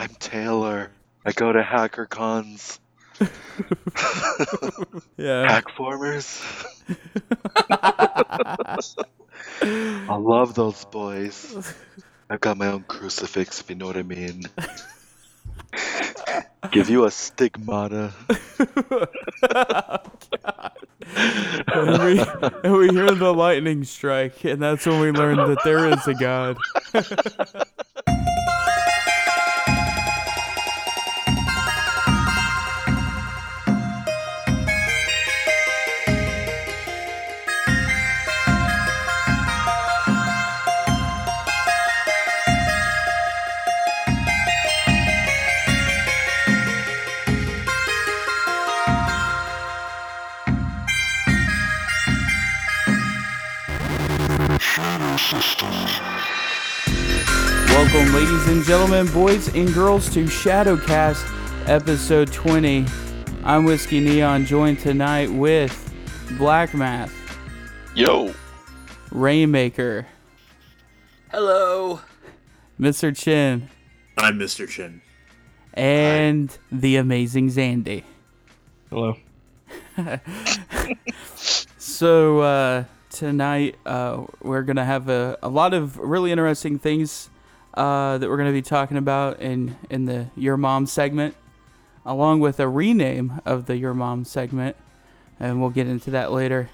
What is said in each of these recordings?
I'm Taylor. I go to hacker cons. Yeah. Hackformers. I love those boys. I've got my own crucifix, if you know what I mean. Give you a stigmata. and, we, and we hear the lightning strike, and that's when we learn that there is a God. Gentlemen, boys and girls, to Shadowcast episode 20. I'm Whiskey Neon, joined tonight with Black Math, Yo! Rainmaker, Hello. Mr. Chin, I'm Mr. Chin. and the amazing zandi. Hello. So uh, tonight uh, we're gonna have a, a lot of really interesting things uh, that we're gonna be talking about in in the Your Mom segment, along with a rename of the Your Mom segment, and we'll get into that later.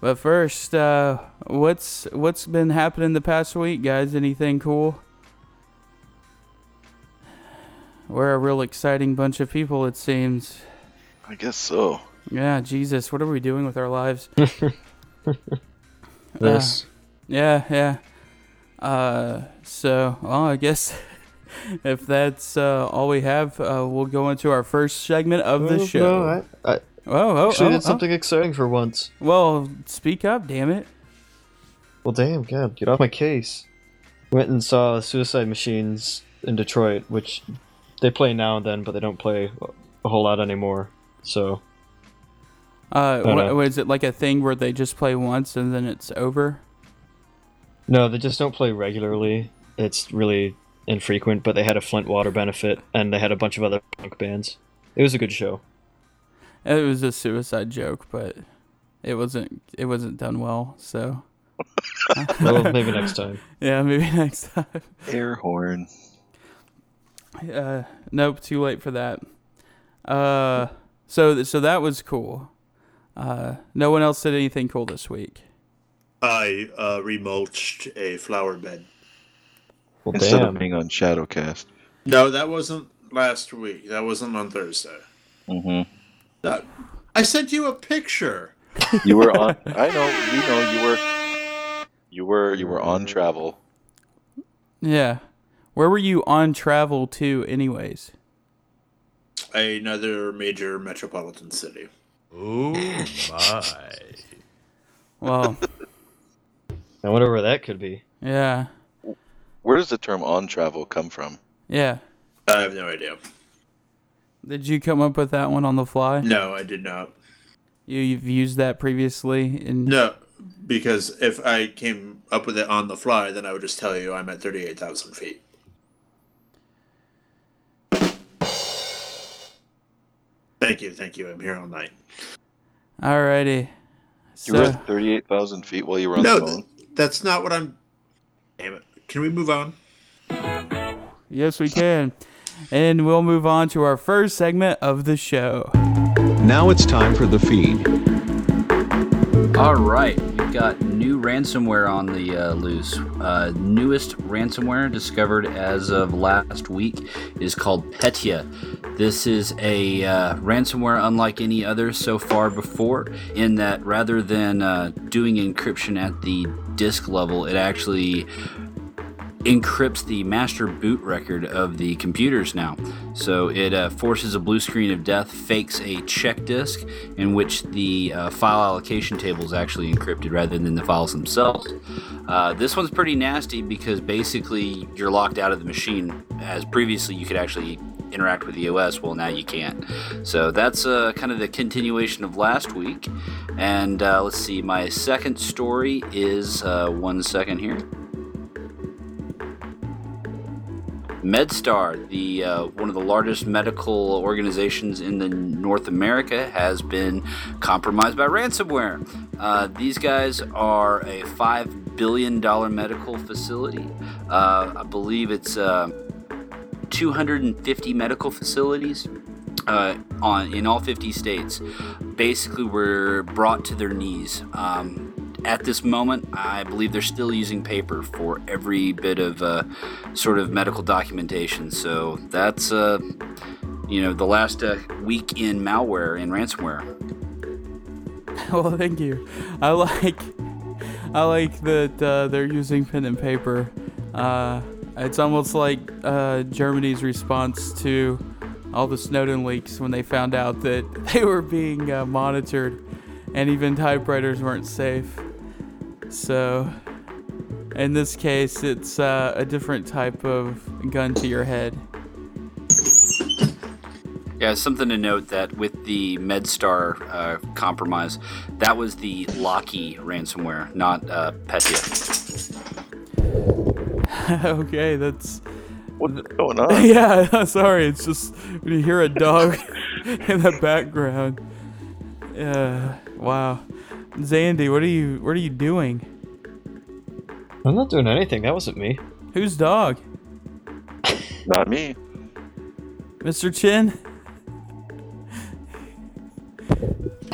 But first, uh, what's what's been happening the past week, guys? Anything cool? We're a real exciting bunch of people, it seems. I guess so. Yeah, Jesus, what are we doing with our lives? This. Yeah, yeah. Uh, so, well, I guess if that's uh, all we have, uh, we'll go into our first segment of the Oh, show. No, I, I oh, oh, actually oh, did oh. something exciting for once. Well, speak up, damn it. Well, damn, God, get off my case. Went and saw Suicide Machines in Detroit, which they play now and then, but they don't play a whole lot anymore. So, Uh, what is it like a thing where they just play once and then it's over? no, they just don't play regularly. It's really infrequent, but they had a Flint Water benefit, and they had a bunch of other punk bands. It was a good show. It was a suicide joke, but it wasn't. It wasn't done well. So Well, maybe next time. yeah, maybe next time. Air horn. Uh, nope, too late for that. Uh, so so that was cool. Uh, no one else did anything cool this week. I uh, remulched a flower bed. Well, Instead damn. of being on Shadowcast. No, that wasn't last week. That wasn't on Thursday. Mm-hmm. That, I sent you a picture. You were on. I know. You know. You were. You were. You were on travel. Yeah, where were you on travel to, anyways? Another major metropolitan city. Oh my. Well, I wonder where that could be. yeah, Where does the term on travel come from? yeah. I have no idea. Did you come up with that one on the fly? No, I did not. You, you've used that previously in. No, because if I came up with it on the fly, then I would just tell you I'm at 38,000 feet. Thank you, thank you. I'm here all night. Alrighty. You were at 38,000 feet while you were on No, the phone. th- that's not what I'm. Damn it. Can we move on? yes, we can. And we'll move on to our first segment of the show. Now it's time for the feed. All right, we've got new ransomware on the uh, loose. Uh, newest ransomware discovered as of last week is called Petya. This is a uh, ransomware unlike any other so far before, in that rather than uh, doing encryption at the disk level, it actually encrypts the master boot record of the computers now. So it uh, forces a blue screen of death, fakes a check disk in which the uh, file allocation table is actually encrypted rather than the files themselves. Uh, this one's pretty nasty because basically you're locked out of the machine, as previously you could actually interact with the OS. Well, now you can't. So that's uh, kind of the continuation of last week. And uh, let's see, my second story is uh, one second here. MedStar, the uh, one of the largest medical organizations in the North America, has been compromised by ransomware. Uh, these guys are a five billion dollar medical facility. Uh, I believe it's uh, 250 medical facilities uh, on in all 50 states. Basically, were brought to their knees. Um, at this moment, I believe they're still using paper for every bit of uh, sort of medical documentation. So that's, uh, you know, the last uh, week in malware and ransomware. well, thank you. I like, I like that uh, they're using pen and paper. Uh, it's almost like uh, Germany's response to all the Snowden leaks when they found out that they were being monitored, and even typewriters weren't safe. So, in this case, it's uh, a different type of gun to your head. Yeah, something to note that with the MedStar uh, compromise, that was the Locky ransomware, not uh, Petya. okay, that's What's going on? yeah. Sorry, it's just when you hear a dog in the background. Yeah. Wow. Zandy, what are you what are you doing? I'm not doing anything. That wasn't me. Whose dog? Not me. Mr. Chin?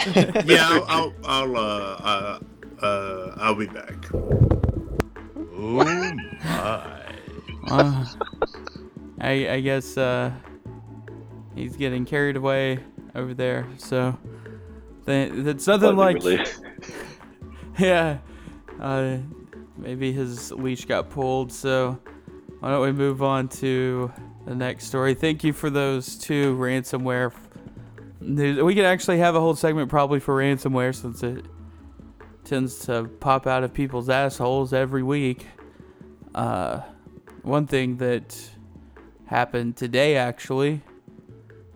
yeah, I'll, I'll, I'll uh, uh, uh, I'll be back. Oh my. Uh, I I guess uh he's getting carried away over there. So th- it's nothing like Really. yeah. Uh maybe his leash got pulled, so why don't we move on to the next story? Thank you for those two ransomware. We could actually have a whole segment probably for ransomware since it tends to pop out of people's assholes every week. Uh one thing that happened today actually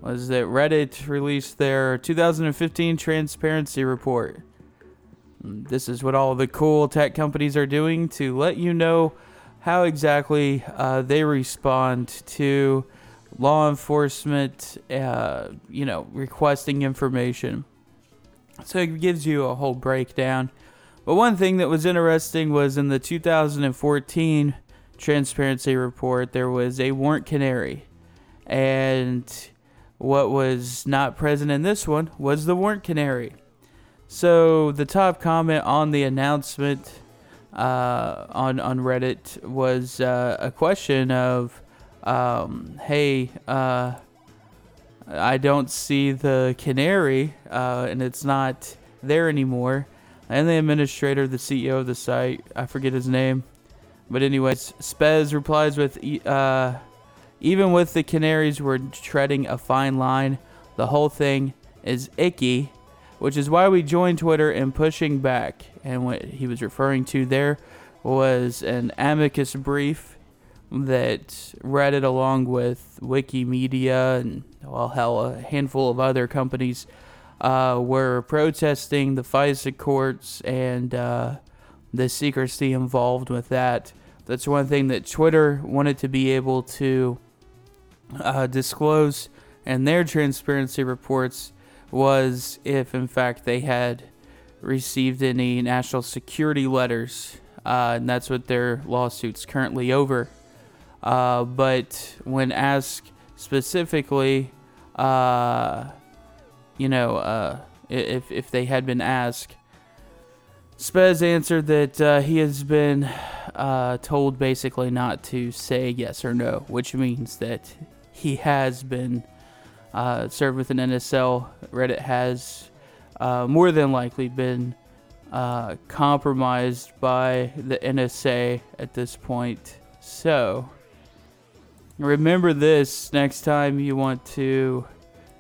was that Reddit released their 2015 transparency report. This is what all the cool tech companies are doing to let you know how exactly uh, they respond to law enforcement, uh, you know, requesting information. So it gives you a whole breakdown. But one thing that was interesting was in the 2014 transparency report, there was a warrant canary. And what was not present in this one was the warrant canary. So the top comment on the announcement uh, on on Reddit was uh, a question of, um, "Hey, uh, I don't see the canary, uh, and it's not there anymore." And the administrator, the CEO of the site, I forget his name, but anyways, Spez replies with, uh, "Even with the canaries, we're treading a fine line. The whole thing is icky." which is why we joined Twitter in pushing back. And what he was referring to there was an amicus brief that Reddit, along with Wikimedia and well, hell, a handful of other companies, uh, were protesting the FISA courts and uh, the secrecy involved with that. That's one thing that Twitter wanted to be able to uh, disclose in their transparency reports was if, in fact, they had received any national security letters, uh, and that's what their lawsuit's currently over. Uh, but when asked specifically, uh, you know, uh, if if they had been asked, Spez answered that uh, he has been uh, told basically not to say yes or no, which means that he has been uh, served with an NSL. Reddit has uh, more than likely been uh, compromised by the NSA at this point. So remember this next time you want to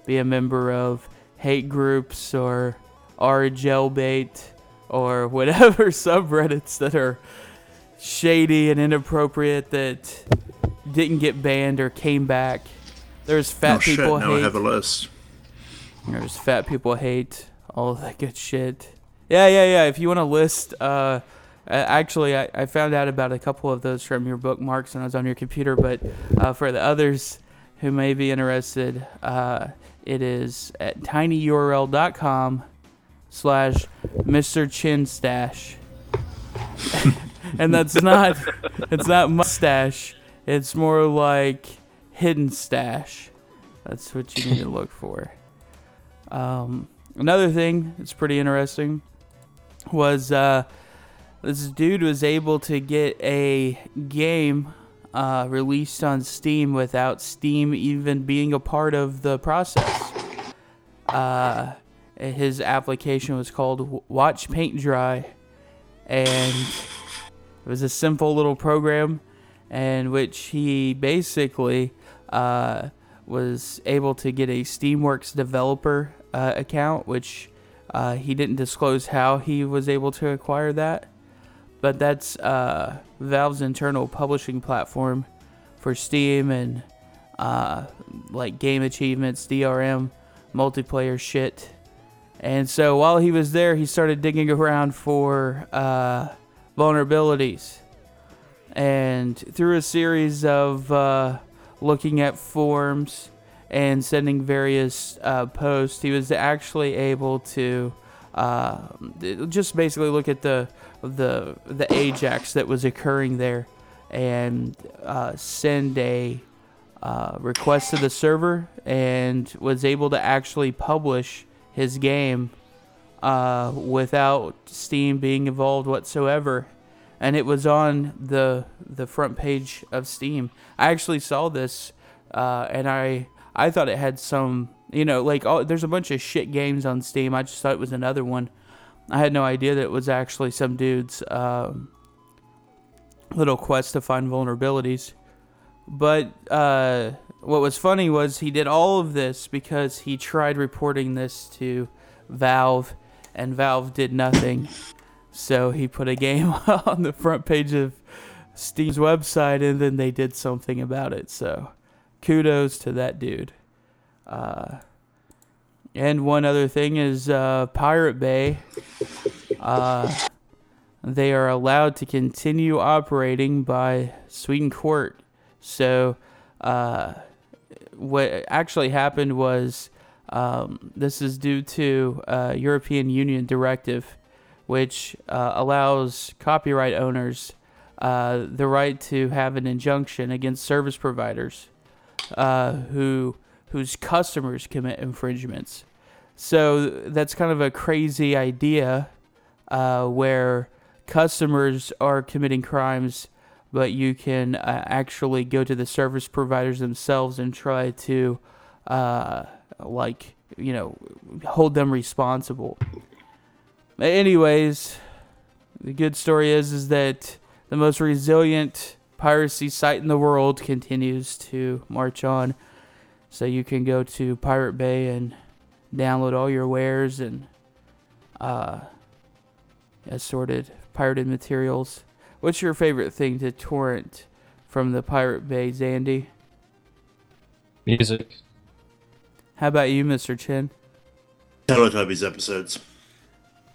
be a member of hate groups or r jailbait or whatever subreddits that are shady and inappropriate that didn't get banned or came back. There's fat oh shit! people Now I hate. have a list. There's fat people hate all of that good shit. Yeah, yeah, yeah. If you want to list uh, Uh, actually, I, I found out about a couple of those from your bookmarks when I was on your computer, but uh, for the others who may be interested, uh, it is at tinyurl.com slash Mr. Chin Stash. and that's not it's not mustache. It's more like hidden stash. That's what you need to look for. Um, another thing that's pretty interesting was uh, this dude was able to get a game uh, released on Steam without Steam even being a part of the process. Uh, his application was called Watch Paint Dry, and it was a simple little program in which he basically uh, was able to get a Steamworks developer uh, account, which uh, he didn't disclose how he was able to acquire that. But that's uh, Valve's internal publishing platform for Steam and uh, like game achievements, DRM, multiplayer shit. And so while he was there, he started digging around for uh, vulnerabilities. And through a series of uh, looking at forms and sending various uh, posts, he was actually able to uh, just basically look at the the the Ajax that was occurring there and uh, send a uh, request to the server and was able to actually publish his game uh, without Steam being involved whatsoever. And it was on the the front page of Steam. I actually saw this, uh, and I I thought it had some, you know, like oh, there's a bunch of shit games on Steam. I just thought it was another one. I had no idea that it was actually some dude's um, little quest to find vulnerabilities. But uh, what was funny was he did all of this because he tried reporting this to Valve, and Valve did nothing. So he put a game on the front page of Steam's website, and then they did something about it. So kudos to that dude. Uh, and one other thing is uh, Pirate Bay. Uh, they are allowed to continue operating by Sweden court. So, uh, what actually happened was um, this is due to a European Union directive, which uh, allows copyright owners uh, the right to have an injunction against service providers uh, who whose customers commit infringements. So that's kind of a crazy idea uh, where customers are committing crimes, but you can uh, actually go to the service providers themselves and try to, uh, like, you know, hold them responsible. Anyways, the good story is is that the most resilient piracy site in the world continues to march on. So you can go to Pirate Bay and download all your wares and uh, assorted pirated materials. What's your favorite thing to torrent from the Pirate Bay, zandi? Music. How about you, Mr. Chin? Teletubbies episodes.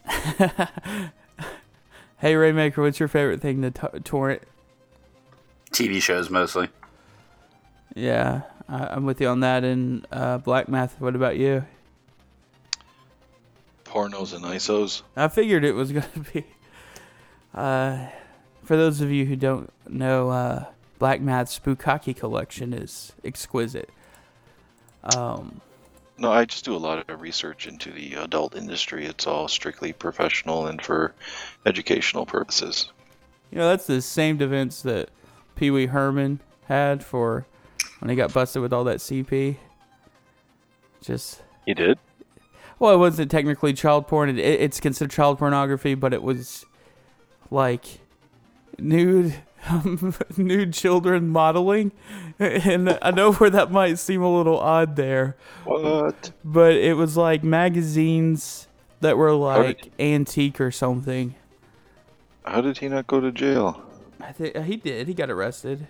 Hey, Rainmaker, what's your favorite thing to t- torrent? TV shows mostly. Yeah, I- I'm with you on that. And uh, Black Math, what about you? Pornos and ISOs. I figured it was going to be. Uh, for those of you who don't know, uh, Black Math's bukkake collection is exquisite. Um, No, I just do a lot of research into the adult industry. It's all strictly professional and for educational purposes. you know, that's the same defense that Pee Wee Herman had for when he got busted with all that CP. Just You did? Well, it wasn't technically child porn. It, it- it's considered child pornography, but it was like nude, nude children modeling, and I know where that might seem a little odd there, What? but it was like magazines that were did- like antique or something. How did he not go to jail? I think he did. He got arrested.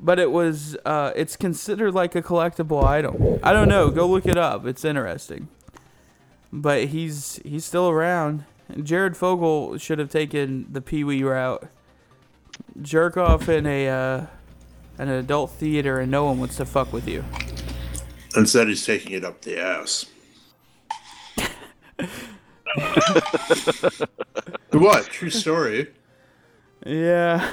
But it was uh it's considered like a collectible item. I don't know, go look it up. It's interesting. But he's he's still around Jared Fogle should have taken the Pee Wee route. Jerk off in a uh, an adult theater and no one wants to fuck with you. Instead, he's taking it up the ass. what? True story. Yeah.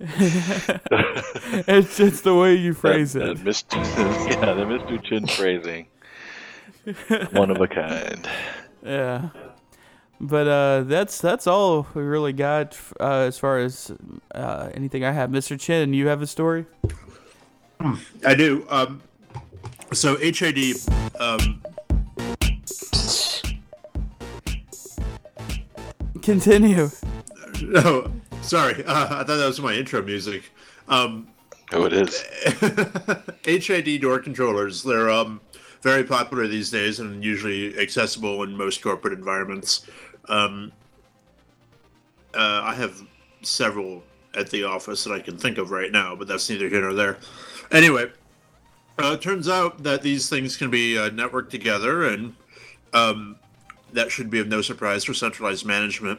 it's just the way you phrase that, it. That Mr. yeah, the Mr. Chin phrasing. One of a kind. Yeah. But uh, that's that's all we really got uh, as far as uh, anything I have. Mr. Chin, you have a story? I do. Um, so HID. Um, Continue. oh, sorry. Uh, I thought that was my intro music. Um, Oh, it is. HID door controllers. They're um, very popular these days and usually accessible in most corporate environments. Um, uh, I have several at the office that I can think of right now, but that's neither here nor there. Anyway, uh, it turns out that these things can be uh, networked together, and um, that should be of no surprise for centralized management.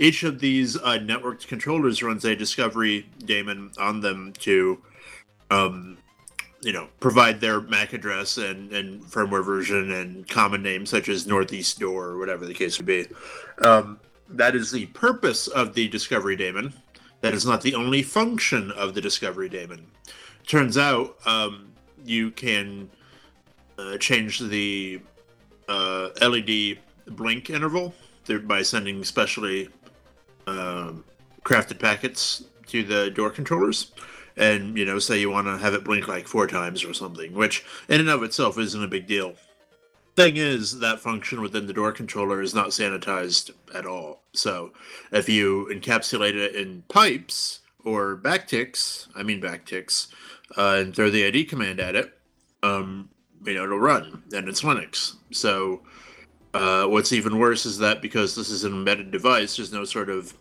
Each of these uh, networked controllers runs a discovery daemon on them to, um, you know, provide their MAC address and, and firmware version and common names such as Northeast Door or whatever the case would be. Um, that is the purpose of the discovery daemon. That is not the only function of the discovery daemon. Turns out um, you can uh, change the uh, LED blink interval by sending specially um, crafted packets to the door controllers. And, you know, say you want to have it blink like four times or something, which in and of itself isn't a big deal. Thing is, that function within the door controller is not sanitized at all. So if you encapsulate it in pipes or backticks, I mean backticks, uh, and throw the ID command at it, um, you know, it'll run, and it's Linux. So uh, what's even worse is that because this is an embedded device, there's no sort of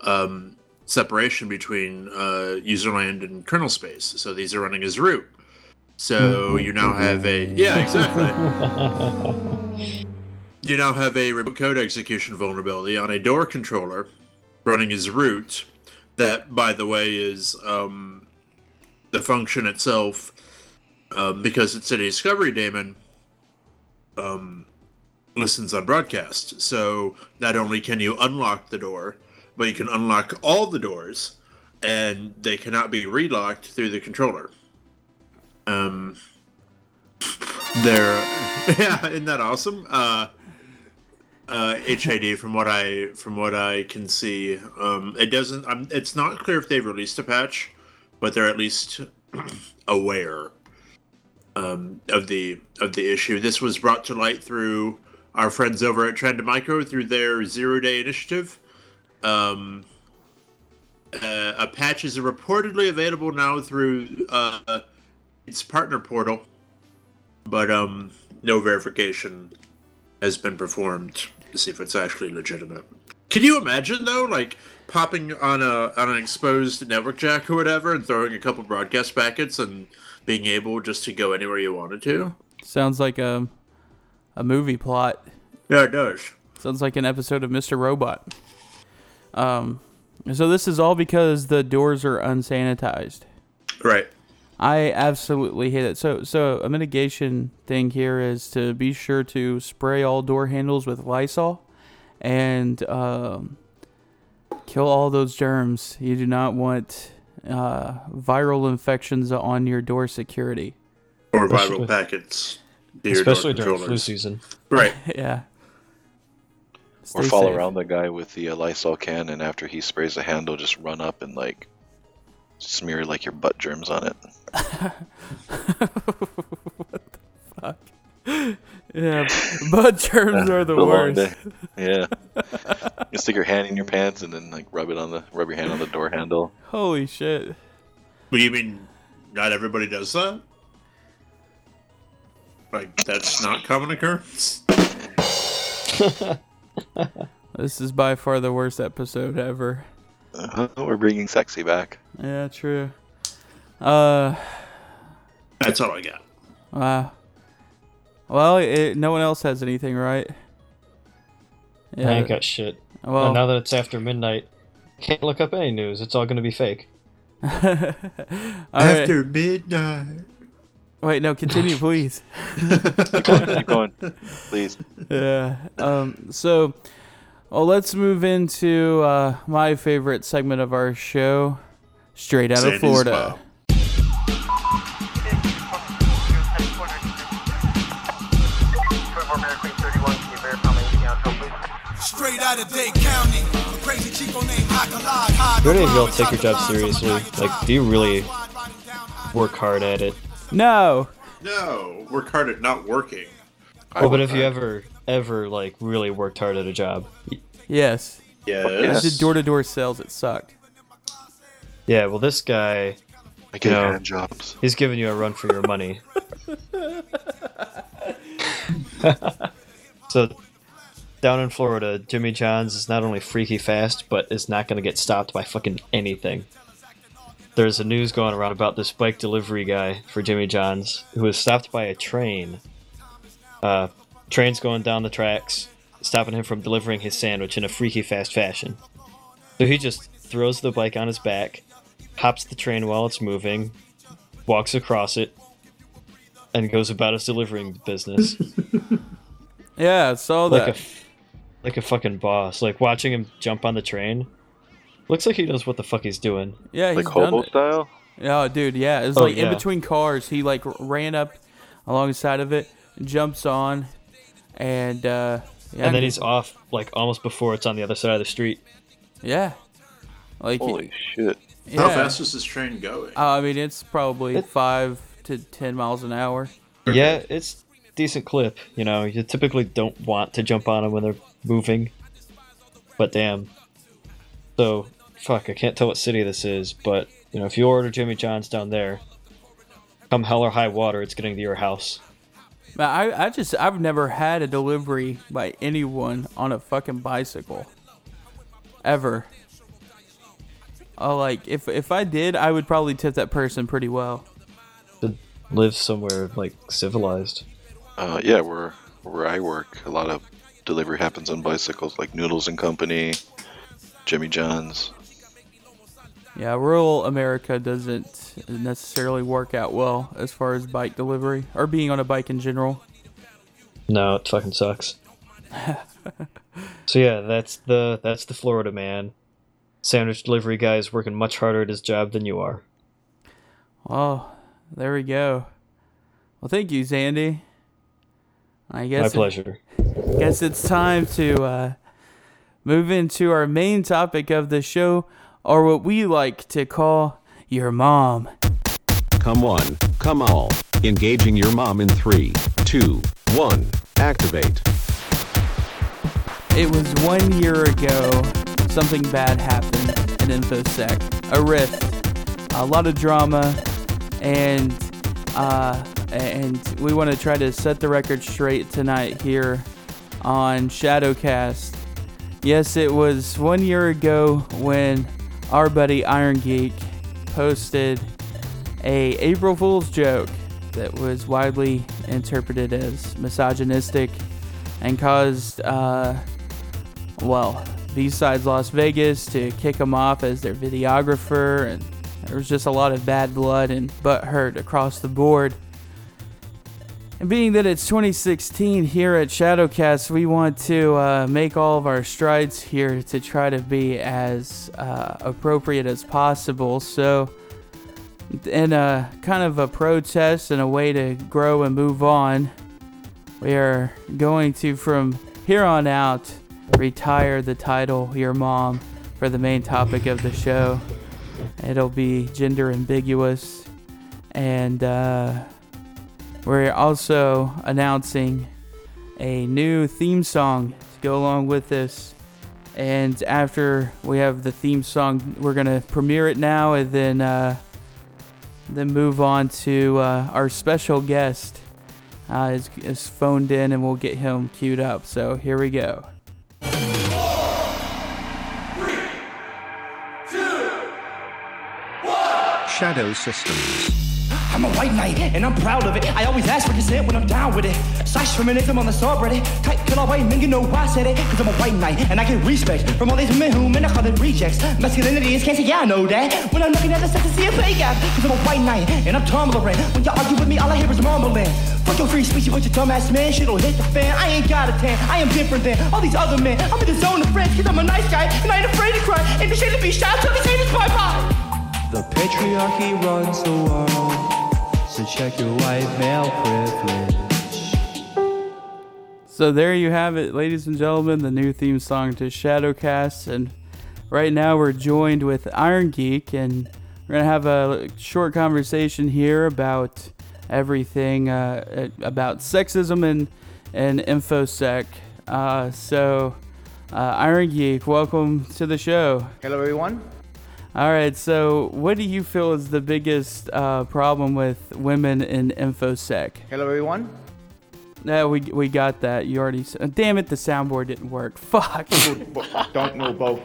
um, separation between uh, userland and kernel space. So these are running as root. So you now have a yeah, exactly. you now have a remote code execution vulnerability on a door controller running as root. That, by the way, is um, the function itself um, because it's a discovery daemon. Um, listens on broadcast. So not only can you unlock the door, but you can unlock all the doors, and they cannot be relocked through the controller. Um, they're yeah, isn't that awesome? Uh, uh, HID from what I from what I can see, um, it doesn't. Um, it's not clear if they've released a patch, but they're at least aware um, of the of the issue. This was brought to light through our friends over at Trend Micro through their zero day initiative. Um, uh, a patch is reportedly available now through uh, its partner portal, but um, no verification has been performed to see if it's actually legitimate. Can you imagine though, like popping on a on an exposed network jack or whatever, and throwing a couple broadcast packets and being able just to go anywhere you wanted to? Sounds like a a movie plot. Yeah, it does. Sounds like an episode of Mr. Robot. Um, so this is all because the doors are unsanitized. Right. I absolutely hate it. So, so a mitigation thing here is to be sure to spray all door handles with Lysol, and um, kill all those germs. You do not want uh, viral infections on your door security. Or Especially- viral packets. to your Especially door during flu season. Right. yeah. Or Stay follow safe. around the guy with the uh, Lysol can, and after he sprays the handle, just run up and like smear like your butt germs on it. What the fuck? Yeah, butt germs are the Been a long worst. Yeah. you stick your hand in your pants and then like rub it on the rub your hand on the door handle. Holy shit. What do you mean? Not everybody does that. Like that's not common occurrence. This is by far the worst episode ever. Uh, we're bringing sexy back. Yeah, true. Uh, That's all I got. wow. Well, it, no one else has anything, right? Yeah. I ain't got shit. well, and now that it's after midnight, can't look up any news. It's all gonna be fake. all right. After midnight. Wait, no, continue, please. Keep going, keep going, please. yeah. Um. So, well, let's move into uh, my favorite segment of our show, straight out of Florida. Mom. Straight out of Dade County, a crazy chico named Akalad. Do any of y'all take your job seriously? Like, do you really work hard at it? No. No, work hard at not working. Well, but if you ever, ever like really worked hard at a job, Yes. I Yes. did door to door sales. It sucked. yeah. Well, this guy, I get No. hand jobs. he's giving you a run for your money. so, down in Florida, Jimmy John's is not only freaky fast, but is not going to get stopped by fucking anything. There's a news going around about this bike delivery guy for Jimmy John's who was stopped by a train. Uh, train's going down the tracks, stopping him from delivering his sandwich in a freaky fast fashion. So he just throws the bike on his back, hops the train while it's moving, walks across it, and goes about his delivering business Yeah, I saw like that. a f- like a fucking boss. Like watching him jump on the train. Looks like he knows what the fuck he's doing. yeah, he's Like done hobo it. style? Oh, dude, yeah. It was Oh, like in yeah. between cars. He like r- ran up alongside of it, jumps on, and uh, yeah, and then he's off like almost before it's on the other side of the street. yeah, like Holy shit. yeah. How fast is this train going? Uh, I mean, it's probably five to ten miles an hour. Yeah, it's decent clip. You know, you typically don't want to jump on them when they're moving, but damn. So fuck, I can't tell what city this is, but you know, if you order Jimmy John's down there, come hell or high water, it's getting to your house. Man, I, I just I've never had a delivery by anyone on a fucking bicycle. Ever. Oh, like if if I did, I would probably tip that person pretty well. To live somewhere like civilized. Uh, yeah, where where I work, a lot of delivery happens on bicycles, like Noodles and Company, Jimmy John's. Yeah, rural America doesn't necessarily work out well as far as bike delivery or being on a bike in general. No, it fucking sucks. so yeah, that's the that's the Florida man. Sandwich delivery guy is working much harder at his job than you are. Oh, there we go. Well, thank you, zandi. I guess My it- pleasure. guess it's time to uh, move into our main topic of the show, or what we like to call your mom. Come one, come all. Engaging your mom in three, two, one. Activate. It was one year ago. Something bad happened in InfoSec. A rift, a lot of drama, and uh, and we want to try to set the record straight tonight here on Shadowcast. Yes, it was one year ago when our buddy Irongeek posted a April Fool's joke that was widely interpreted as misogynistic and caused, uh, well, BSides Las Vegas to kick him off as their videographer, and there was just a lot of bad blood and butt hurt across the board. Being that it's 2016 here at Shadowcast, we want to uh, make all of our strides here to try to be as uh, appropriate as possible. So, in a kind of a protest and a way to grow and move on, we are going to, from here on out, retire the title Your Mom for the main topic of the show. It'll be gender ambiguous. And uh, we're also announcing a new theme song to go along with this. And after we have the theme song, we're going to premiere it now and then. Uh, then move on to uh, our special guest uh, is, is phoned in and we'll get him queued up so here we go Shadow Systems. I'm a white knight, and I'm proud of it. I always ask for consent when I'm down with it. Slash feminism on the subreddit. Tight all white men, you know why I said it. Cause I'm a white knight, and I get respect from all these women who men are calling rejects. Masculinity is cancer, yeah, I know that. When I'm looking at the sex, I see a pay gap. Cause I'm a white knight, and I'm tolerant. When you argue with me, all I hear is mumbling. Fuck your free speech, you bunch of dumbass man. Shit'll hit the fan. I ain't got a tan. I am different than all these other men. I'm in the zone of friends, cause I'm a nice guy, and I ain't afraid to cry. Ain't ashamed to be shot till these haters bye bye. The patriarchy runs the world, so check your white male privilege. So there you have it, ladies and gentlemen, the new theme song to Shadowcast. And right now we're joined with Irongeek, and we're gonna have a short conversation here about everything uh, about sexism and and infosec. Uh, so, uh, Irongeek, welcome to the show. Hello, everyone. All right, so what do you feel is the biggest uh, problem with women in infosec? Hello, everyone. No, we we got that. You already. s- Damn it, the soundboard didn't work. Fuck. People don't know both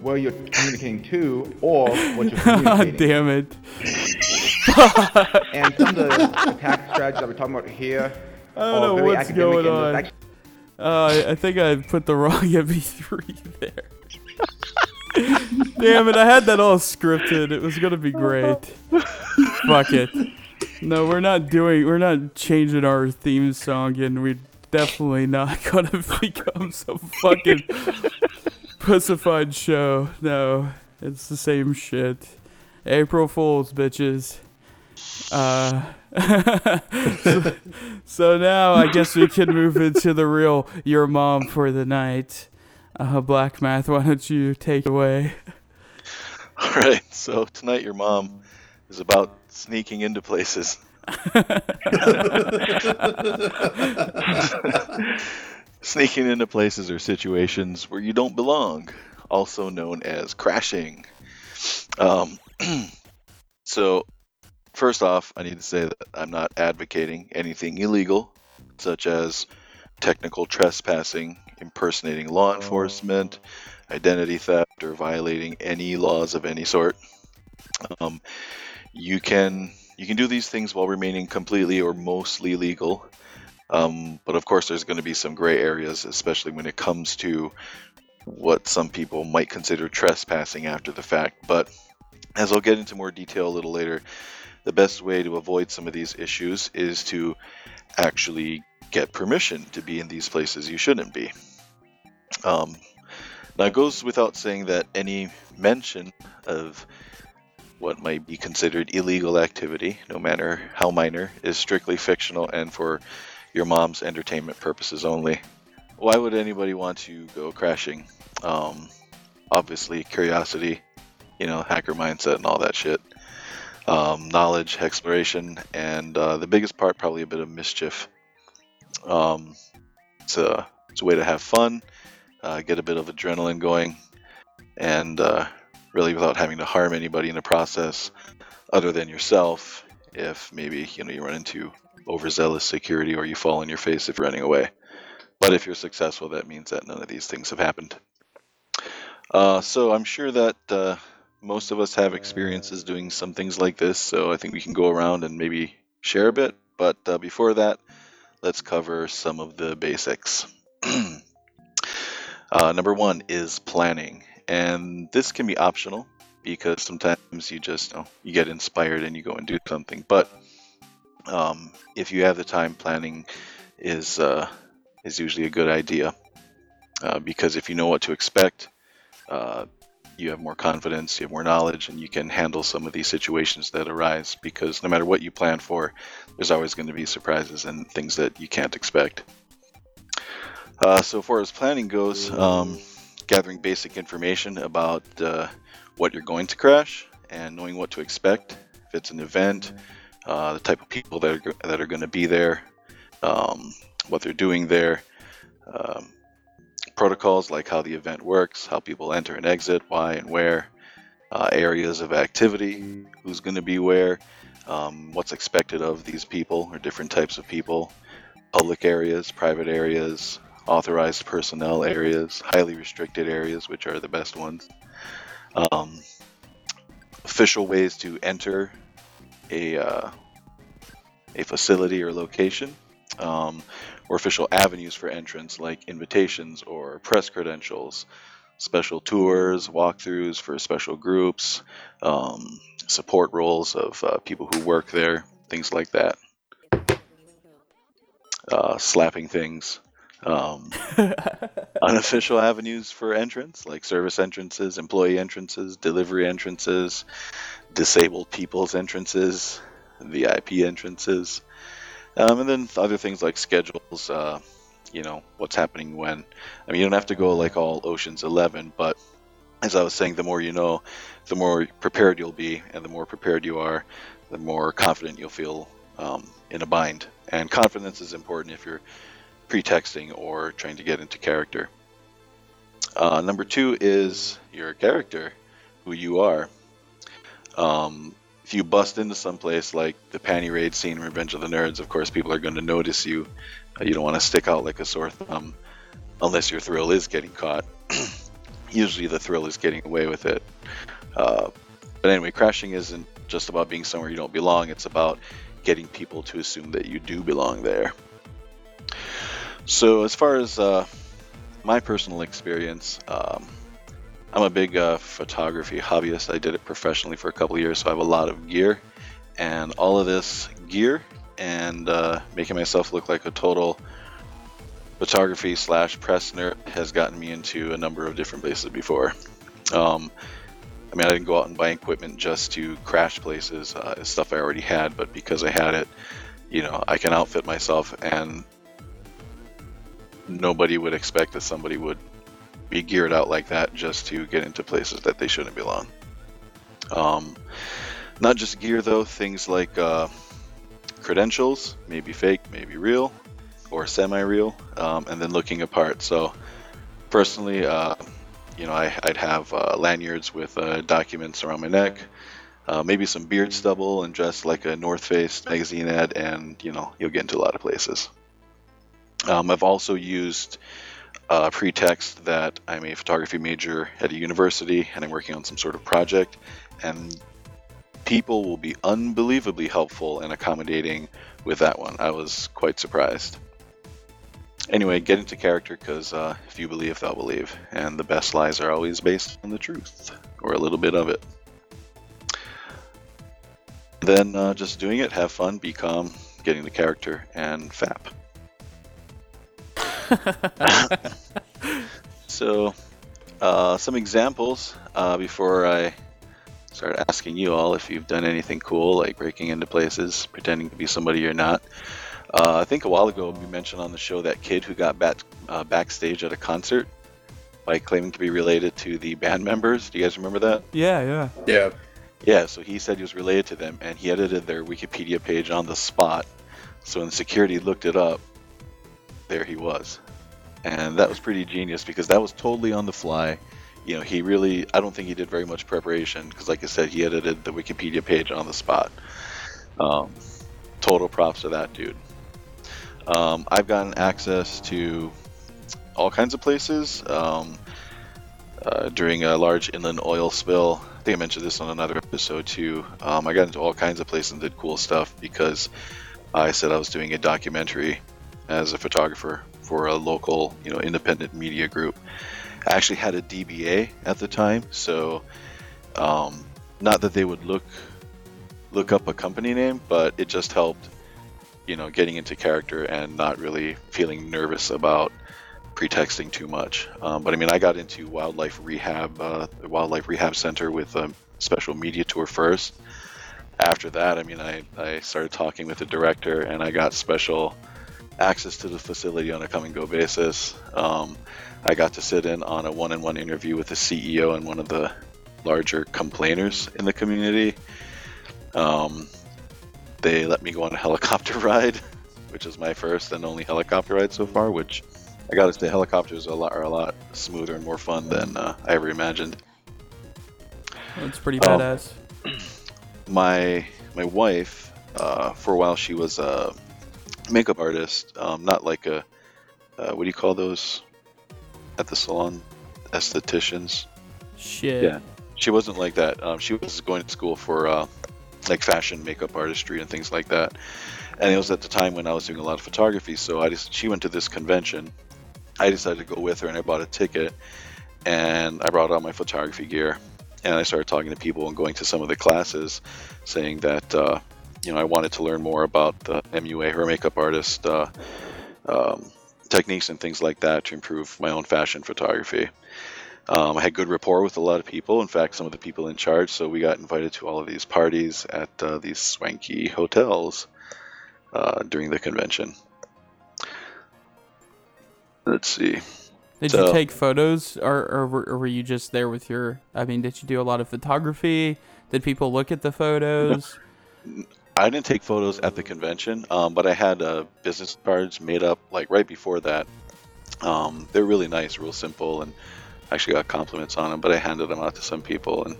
where you're communicating to or what you're God communicating. damn it. and some of the attack strategies that we're talking about here I don't are know very what's academic going and on. Uh, I- I think I put the wrong MP3 there. Damn it, I had that all scripted. It was gonna be great. Fuck it. No, we're not doing. We're not changing our theme song, and we're definitely not gonna become some fucking pussified show. No, it's the same shit. April Fools, bitches. Uh, so, so now I guess we can move into the real your mom for the night. Uh, Black Math, why don't you take it away? All right. So tonight, your mom is about sneaking into places. sneaking into places or situations where you don't belong, also known as crashing. Um, so, first off, I need to say that I'm not advocating anything illegal, such as technical trespassing, impersonating law enforcement, identity theft, or violating any laws of any sort. Um, you can you can do these things while remaining completely or mostly legal. Um, but of course, there's going to be some gray areas, especially when it comes to what some people might consider trespassing after the fact. But as I'll get into more detail a little later, the best way to avoid some of these issues is to actually get permission to be in these places you shouldn't be. Um, now, it goes without saying that any mention of what might be considered illegal activity, no matter how minor, is strictly fictional and for your mom's entertainment purposes only. Why would anybody want to go crashing? Um, obviously, curiosity, you know, hacker mindset and all that shit. Um, knowledge, exploration, and uh, the biggest part, probably a bit of mischief. Um, it's, a, it's a way to have fun, uh, get a bit of adrenaline going, and uh, really without having to harm anybody in the process other than yourself if maybe you know you run into overzealous security or you fall on your face if you're running away. But if you're successful that means that none of these things have happened. Uh, so i'm sure that uh, most of us have experiences doing some things like this so i think we can go around and maybe share a bit. But uh, before that let's cover some of the basics uh, number one is planning and this can be optional because sometimes you just you, you get inspired and you go and do something. But um, if you have the time planning is uh, is usually a good idea uh, because if you know what to expect uh, you have more confidence you have more knowledge and you can handle some of these situations that arise because no matter what you plan for there's always going to be surprises and things that you can't expect uh, so far as planning goes um, gathering basic information about uh, what you're going to crash and knowing what to expect. If it's an event, uh, the type of people that are, that are going to be there, um, what they're doing there, um, protocols like how the event works, how people enter and exit, why and where, uh, areas of activity, who's going to be where, um, what's expected of these people or different types of people, public areas, private areas, authorized personnel areas, highly restricted areas, which are the best ones, um, official ways to enter a uh, a facility or location, um, or official avenues for entrance like invitations or press credentials, special tours, walkthroughs for special groups, um, support roles of uh, people who work there, things like that. Uh, slapping things. Um, unofficial avenues for entrance, like service entrances, employee entrances, delivery entrances, disabled people's entrances, VIP entrances, um, and then other things like schedules. Uh, you know what's happening when. I mean, you don't have to go like all Ocean's Eleven, but as I was saying, the more you know, the more prepared you'll be, and the more prepared you are, the more confident you'll feel um, in a bind. And confidence is important if you're pretexting or trying to get into character. Uh, number two is your character, who you are. Um, if you bust into some place like the panty raid scene in Revenge of the Nerds, of course, people are going to notice you. Uh, you don't want to stick out like a sore thumb unless your thrill is getting caught. Usually the thrill is getting away with it. Uh, but anyway, crashing isn't just about being somewhere you don't belong, it's about getting people to assume that you do belong there. So, as far as uh, my personal experience, um, I'm a big uh, photography hobbyist. I did it professionally for a couple years, so I have a lot of gear. And all of this gear and uh, making myself look like a total photography slash press nerd has gotten me into a number of different places before. Um, I mean, I didn't go out and buy equipment just to crash places, uh, stuff I already had, but because I had it, you know, I can outfit myself and nobody would expect that somebody would be geared out like that just to get into places that they shouldn't belong. Um, not just gear though, things like uh, credentials, maybe fake, maybe real, or semi-real, um, and then looking apart. So, personally, uh, you know, I, would have uh, lanyards with uh, documents around my neck, uh, maybe some beard stubble, and dress like a North Face magazine ad, and you know, you'll get into a lot of places. Um, I've also used uh, pretext that I'm a photography major at a university and I'm working on some sort of project, and people will be unbelievably helpful and accommodating with that one. I was quite surprised. Anyway, get into character because uh, if you believe, they'll believe, and the best lies are always based on the truth or a little bit of it. Then uh, just doing it, have fun, be calm, getting the character, and fap. so, uh, some examples uh, before I start asking you all if you've done anything cool, like breaking into places, pretending to be somebody you're not. Uh, I think a while ago we mentioned on the show that kid who got back, uh, backstage at a concert by claiming to be related to the band members. Do you guys remember that? Yeah, yeah. Yeah. Yeah, so he said he was related to them, and he edited their Wikipedia page on the spot. So when security looked it up, there he was. And that was pretty genius because that was totally on the fly. You know, he really, I don't think he did very much preparation because, like I said, he edited the Wikipedia page on the spot. Um, total props to that dude. Um, I've gotten access to all kinds of places. Um, uh, during a large inland oil spill, I think I mentioned this on another episode too. Um, I got into all kinds of places and did cool stuff because I said I was doing a documentary as a photographer for a local, you know, independent media group. I actually had a DBA at the time, so um, not that they would look look up a company name, but it just helped, you know, getting into character and not really feeling nervous about pretexting too much. Um, but I mean, I got into wildlife rehab, uh, wildlife rehab center with a special media tour first. After that, I mean, I, I started talking with the director and I got special access to the facility on a come and go basis. Um, I got to sit in on a one on one interview with the CEO and one of the larger complainers in the community. Um, they let me go on a helicopter ride, which is my first and only helicopter ride so far. Which I got to say, helicopters are a lot, are a lot smoother and more fun than uh, I ever imagined. That's pretty badass. Um, my my wife, uh, for a while, she was a makeup artist, um, not like a uh, what do you call those at the salon? Estheticians. Shit. Yeah, she wasn't like that. Um, she was going to school for uh, like fashion makeup artistry and things like that. and it was at the time when I was doing a lot of photography. So I just she went to this convention. I decided to go with her, and I bought a ticket, and I brought all my photography gear, and I started talking to people and going to some of the classes, saying that uh, you know I wanted to learn more about the MUA, her makeup artist. Uh, um, techniques and things like that to improve my own fashion photography. Um, I had good rapport with a lot of people. In fact, some of the people in charge. So we got invited to all of these parties at uh, these swanky hotels uh, during the convention. Let's see. Did So- you take photos, or, or were- or were you just there with your? I mean, did you do a lot of photography? Did people look at the photos? I didn't take photos at the convention, um, but I had uh, business cards made up like right before that. Um, they're really nice, real simple, and I actually got compliments on them. But I handed them out to some people, and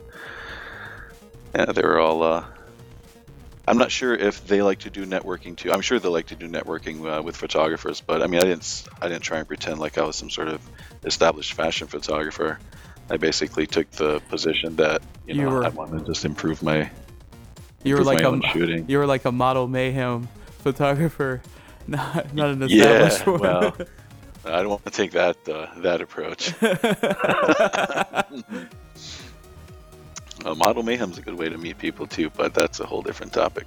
yeah, they were all. Uh, I'm not sure if they like to do networking too. I'm sure they like to do networking uh, with photographers, but I mean, I didn't. I didn't try and pretend like I was some sort of established fashion photographer. I basically took the position that you You know were- I wanted to just improve my. You were like a shooting. you were like a model mayhem photographer, not not an Yeah, established one. well, I don't want to take that uh, that approach. uh, model mayhem's a good way to meet people too, but that's a whole different topic.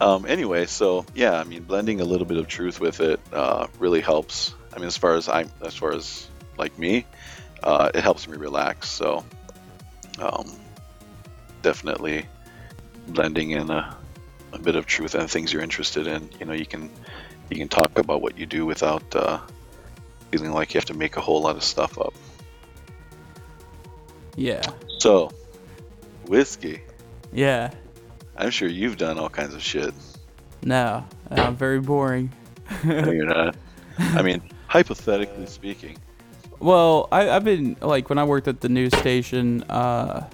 um, anyway, so yeah, I mean, blending a little bit of truth with it uh, really helps. I mean, as far as I'm, as far as like me, uh, it helps me relax. So, um, definitely blending in a, a bit of truth and things you're interested in. You know, you can you can talk about what you do without uh, feeling like you have to make a whole lot of stuff up. Yeah, So, whiskey. yeah. I'm sure you've done all kinds of shit. No, I'm very boring. No, you're not. I mean, hypothetically speaking. Well, I, I've been like when I worked at the news station. Uh,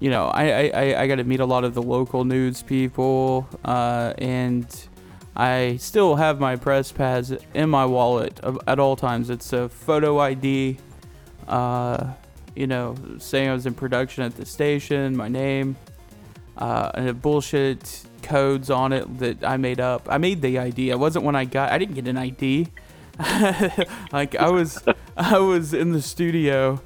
you know, I I, I, got to meet a lot of the local news people, uh, and I still have my press pads in my wallet at all times. It's a photo ID. Uh, you know, saying I was in production at the station, my name, uh, and bullshit codes on it that I made up. I made the ID. It wasn't when I got. I didn't get an ID. like I was, I was in the studio.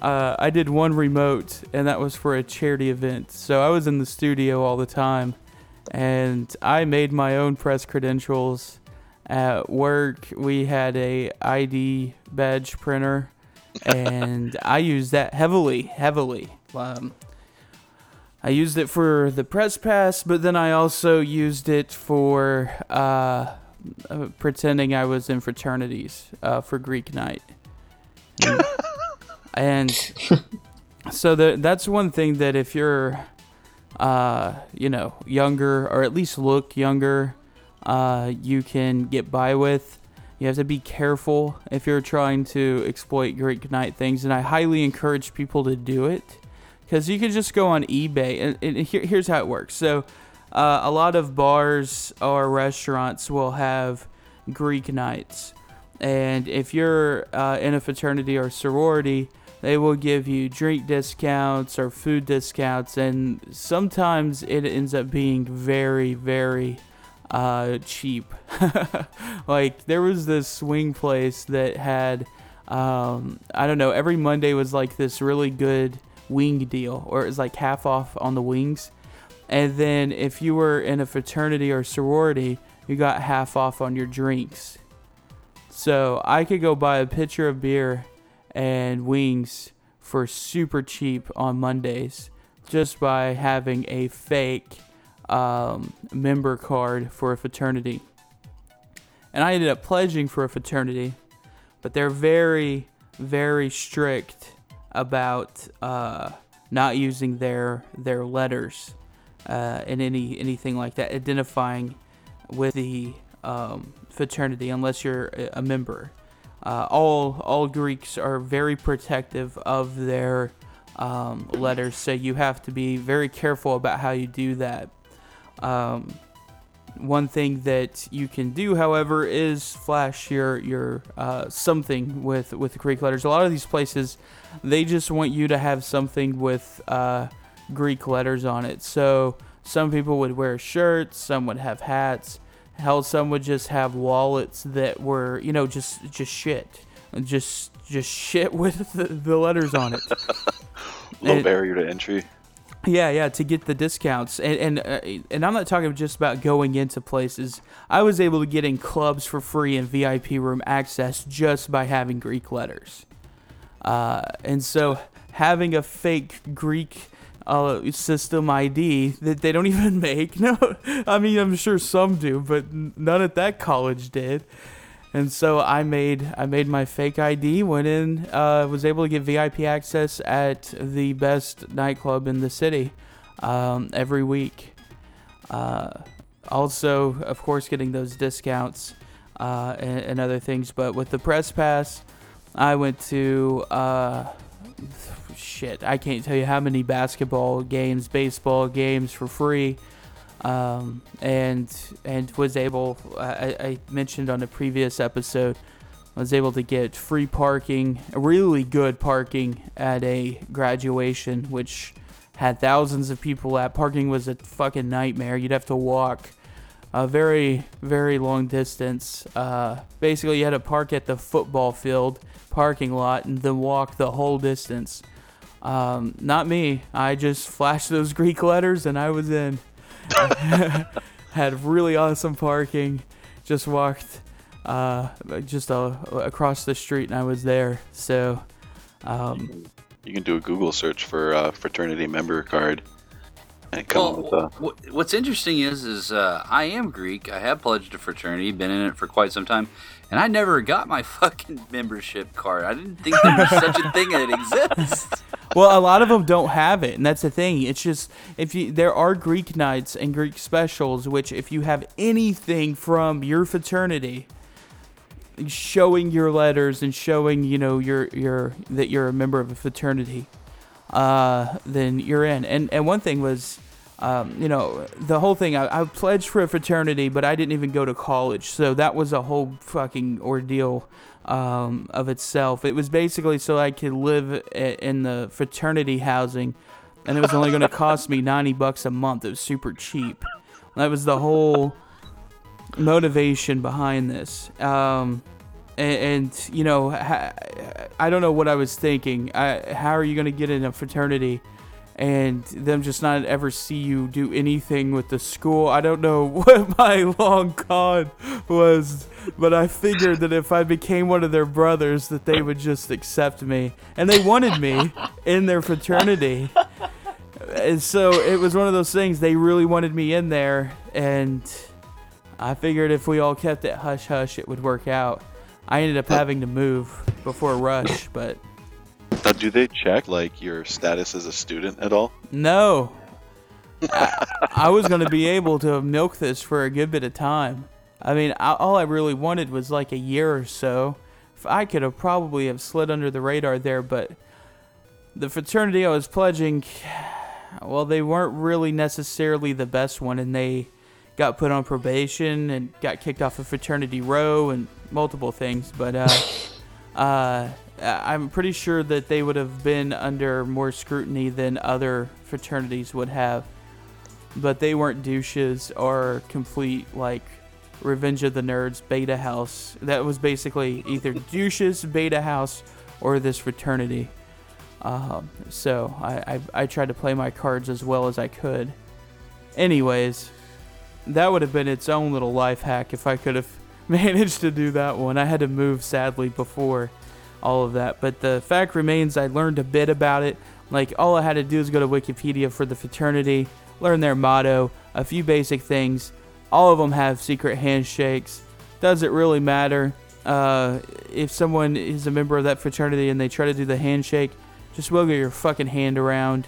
Uh, I did one remote, and that was for a charity event. So I was in the studio all the time, and I made my own press credentials. At work, we had a ID badge printer, and I used that heavily, heavily. Um, I used it for the press pass, but then I also used it for uh, uh, pretending I was in fraternities uh, for Greek night. And, so the, that's one thing that if you're, uh, you know, younger or at least look younger, uh, you can get by with. You have to be careful if you're trying to exploit Greek night things, and I highly encourage people to do it because you can just go on eBay and, and here, here's how it works. So, uh, a lot of bars or restaurants will have Greek nights, and if you're uh, in a fraternity or sorority, they will give you drink discounts or food discounts, and sometimes it ends up being very, very uh, cheap. like there was this swing place that had, um, I don't know, every Monday was like this really good wing deal, or it was like half off on the wings. And then if you were in a fraternity or sorority, you got half off on your drinks. So I could go buy a pitcher of beer and wings for super cheap on Mondays just by having a fake um, member card for a fraternity. And I ended up pledging for a fraternity, but they're very, very strict about uh, not using their their letters uh, in any anything like that, identifying with the um, fraternity unless you're a member. Uh, all all Greeks are very protective of their um, letters, so you have to be very careful about how you do that. Um, one thing that you can do, however, is flash your your uh, something with with Greek letters. A lot of these places, they just want you to have something with uh, Greek letters on it. So Some people would wear shirts, some would have hats. Hell, some would just have wallets that were, you know, just just shit, just just shit with the, the letters on it. Low And- barrier to entry. Yeah, yeah, to get the discounts, and and uh, and I'm not talking just about going into places. I was able to get in clubs for free and VIP room access just by having Greek letters, uh, and so having a fake Greek system ID that they don't even make. No, I mean I'm sure some do, but none at that college did. And so I made I made my fake ID, went in, uh, was able to get VIP access at the best nightclub in the city um, every week. Uh, also, of course, getting those discounts uh, and, and other things. But with the press pass, I went to uh, shit. I can't tell you how many basketball games, baseball games for free um, and and was able. I, I mentioned on a previous episode, I was able to get free parking, really good parking at a graduation, which had thousands of people at. Parking was a fucking nightmare. You'd have to walk a very very long distance. Uh, basically, you had to park at the football field parking lot and then walk the whole distance. Um, not me. I just flashed those Greek letters and I was in. had really awesome parking. Just walked uh, just uh, across the street and I was there. So, um, You can do a Google search for uh, fraternity member card and come up with a. What's interesting is, is uh, I am Greek. I have pledged a fraternity, been in it for quite some time, and I never got my fucking membership card. I didn't think there was such a thing that exists. Well, a lot of them don't have it, and that's the thing. It's just if you there are Greek nights and Greek specials, which if you have anything from your fraternity, showing your letters and showing you know your your that you're a member of a fraternity, uh, then you're in. And and one thing was. Um, you know, the whole thing, I, I pledged for a fraternity, but I didn't even go to college. So that was a whole fucking ordeal um, of itself. It was basically so I could live in the fraternity housing, and it was only going to cost me 90 bucks a month. It was super cheap. That was the whole motivation behind this. Um, and, and you know, ha- I don't know what I was thinking. I, how are you going to get in a fraternity? And them just not ever see you do anything with the school. I don't know what my long con was, but I figured that if I became one of their brothers, that they would just accept me, and they wanted me in their fraternity. And so it was one of those things. They really wanted me in there, and I figured if we all kept it hush hush, it would work out. I ended up having to move before Rush, but Now, do they check like your status as a student at all? No. I, I was going to be able to milk this for a good bit of time. I mean, I, all I really wanted was like a year or so. I could have probably have slid under the radar there, but the fraternity I was pledging, well, they weren't really necessarily the best one, and they got put on probation and got kicked off of fraternity row and multiple things. But uh, uh, I'm pretty sure that they would have been under more scrutiny than other fraternities would have. But they weren't douches or complete like Revenge of the Nerds Beta House. That was basically either douches, Beta House, or this fraternity. Um, so I, I I tried to play my cards as well as I could. Anyways, that would have been its own little life hack if I could have managed to do that one. I had to move sadly before all of that, but the fact remains I learned a bit about it. Like all I had to do is go to Wikipedia for the fraternity, learn their motto, a few basic things. All of them have secret handshakes. Does it really matter? Uh, if someone is a member of that fraternity and they try to do the handshake, just wiggle your fucking hand around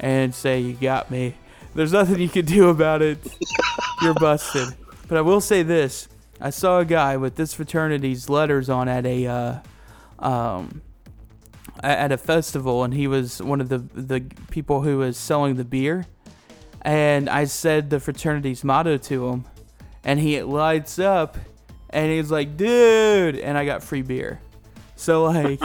and say you got me. There's nothing you can do about it. You're busted. But I will say this: I saw a guy with this fraternity's letters on at a uh, um, at a festival, and he was one of the the people who was selling the beer. And I said the fraternity's motto to him, and he lights up, and he's like, "Dude!" And I got free beer. So like,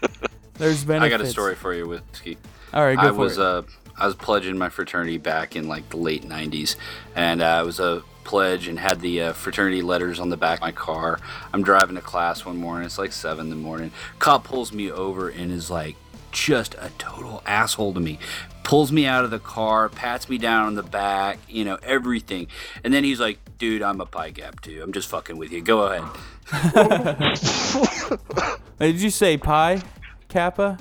there's benefits. I got a story for you, whiskey. All right, I was it. uh I was pledging my fraternity back in like the late '90s, and uh, it was a pledge and had the uh, fraternity letters on the back of my car. I'm driving to class one morning. It's like seven in the morning. Cop pulls me over and is like just a total asshole to me. Pulls me out of the car, pats me down on the back, you know, everything. And then he's like, dude, I'm a Pi Gap too. I'm just fucking with you. Go ahead. Did you say pi, kappa?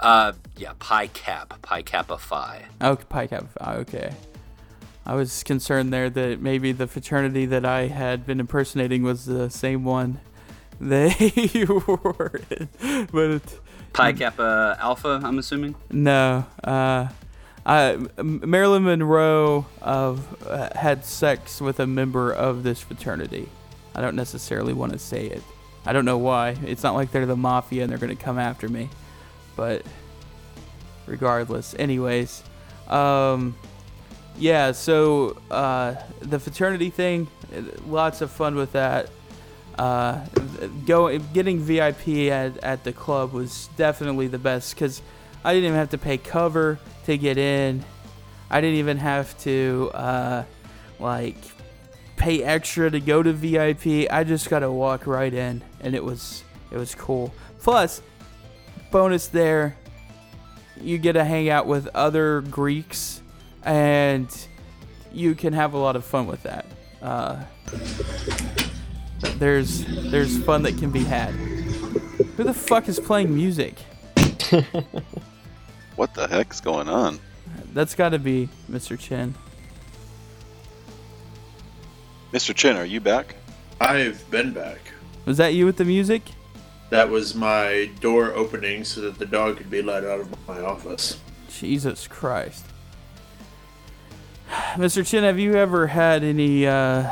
Uh, yeah, Pi Cap, Pi Kappa Phi. Oh, pi kappa. Phi, Okay. I was concerned there that maybe the fraternity that I had been impersonating was the same one they were in, but it, Pi Kappa Alpha, I'm assuming. no. Uh, I, Marilyn Monroe of uh, had sex with a member of this fraternity. I don't necessarily want to say it. I don't know why. It's not like they're the mafia and they're going to come after me. But regardless, anyways, um, yeah. So uh, the fraternity thing, lots of fun with that. Uh, go getting VIP at, at the club was definitely the best because I didn't even have to pay cover to get in. I didn't even have to uh, like pay extra to go to VIP. I just got to walk right in, and it was it was cool. Plus, bonus there, you get to hang out with other Greeks, and you can have a lot of fun with that. Uh, there's there's fun that can be had. Who the fuck is playing music? What the heck's going on? That's got to be Mr. Chin. Mr. Chin, are you back? I've been back. Was that you with the music? That was my door opening so that the dog could be let out of my office. Jesus Christ. Mr. Chin, have you ever had any, uh,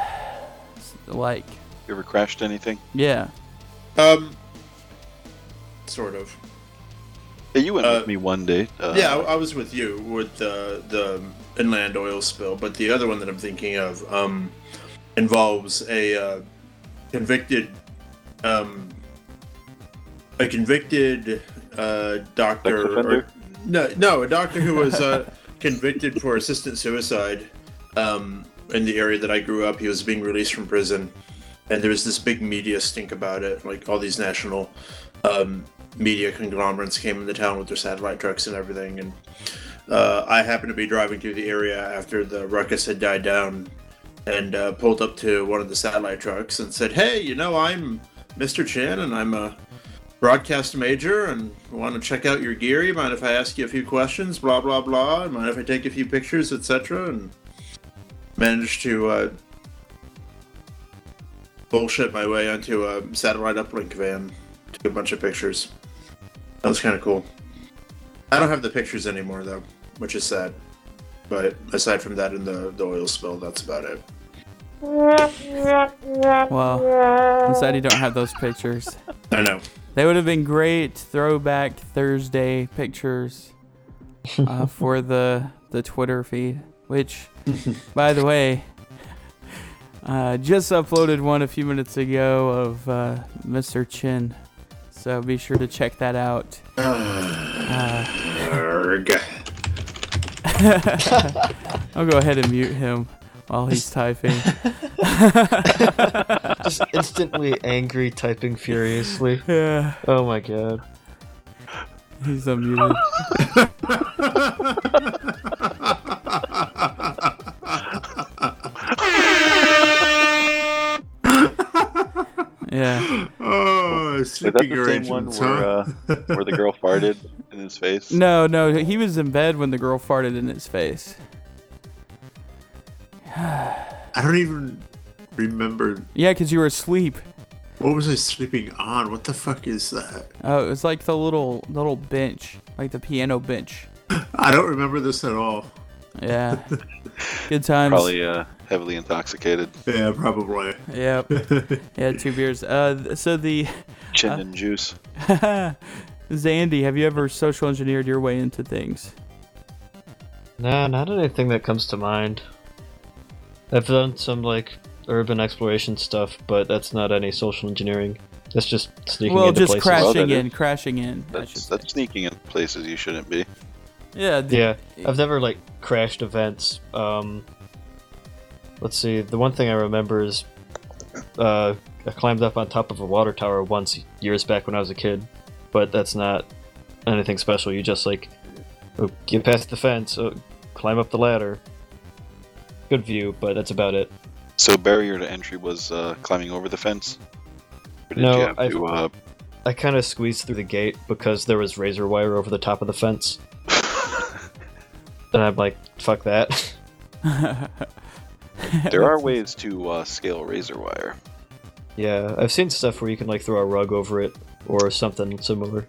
like, You ever crashed anything? yeah. Um, sort of. Yeah, you went Uh, with me one day. Uh, yeah, I, I was with you with the the inland oil spill, but the other one that I'm thinking of um, involves a uh, convicted um, a convicted uh, doctor. Or, no, no, a doctor who was uh, convicted for assisted suicide um, in the area that I grew up. He was being released from prison, and there was this big media stink about it. Like all these national um, media conglomerates came into town with their satellite trucks and everything. And uh, I happened to be driving through the area after the ruckus had died down, and uh, pulled up to one of the satellite trucks and said, "Hey, you know, I'm Mr. Chin, and I'm a." broadcast major and want to check out your gear. You mind if I ask you a few questions? Blah blah blah. And mind if I take a few pictures, etc. And managed to uh, bullshit my way onto a satellite uplink van. Took a bunch of pictures. That was kind of cool. I don't have the pictures anymore though, which is sad. But aside from that and the, the oil spill, that's about it. Well, I'm sad you don't have those pictures. I know. They would have been great throwback Thursday pictures uh, for the the Twitter feed. Which, by the way, uh, just uploaded one a few minutes ago of uh, Mr. Chin. So be sure to check that out. Uh, I'll go ahead and mute him while he's typing. Just instantly angry, typing furiously. Yeah, Oh my god. he's unmuted. Yeah. Oh, Is that sleeping the same one where, huh? uh, where the girl farted in his face? No, no, he was in bed when the girl farted in his face. I don't even remember Yeah, because you were asleep. what was I sleeping on. What the fuck is that? Oh, it was like the little little bench, like the piano bench. I don't remember this at all. Yeah. Good times. Probably uh, heavily intoxicated. Yeah, probably. Yep. Yeah, two beers. Uh, so the Chin Uh, and juice. zandi, have you ever social engineered your way into things? Nah, not anything that comes to mind. I've done some like urban exploration stuff, but that's not any social engineering. That's just sneaking well, into just places. crashing Well, that in, crashing in. That's that's sneaking in places you shouldn't be. Yeah. d- Yeah, I've never like crashed events. Um, let's see. The one thing I remember is uh, I climbed up on top of a water tower once years back when I was a kid, but that's not anything special. You just like get past the fence, oh, climb up the ladder. Good view, but that's about it. So barrier to entry was uh, climbing over the fence. Or did No, you have I've- to, uh, I kind of squeezed through the gate because there was razor wire over the top of the fence, and I'm like, fuck that. there are ways to uh, scale razor wire. Yeah, I've seen stuff where you can like throw a rug over it or something similar.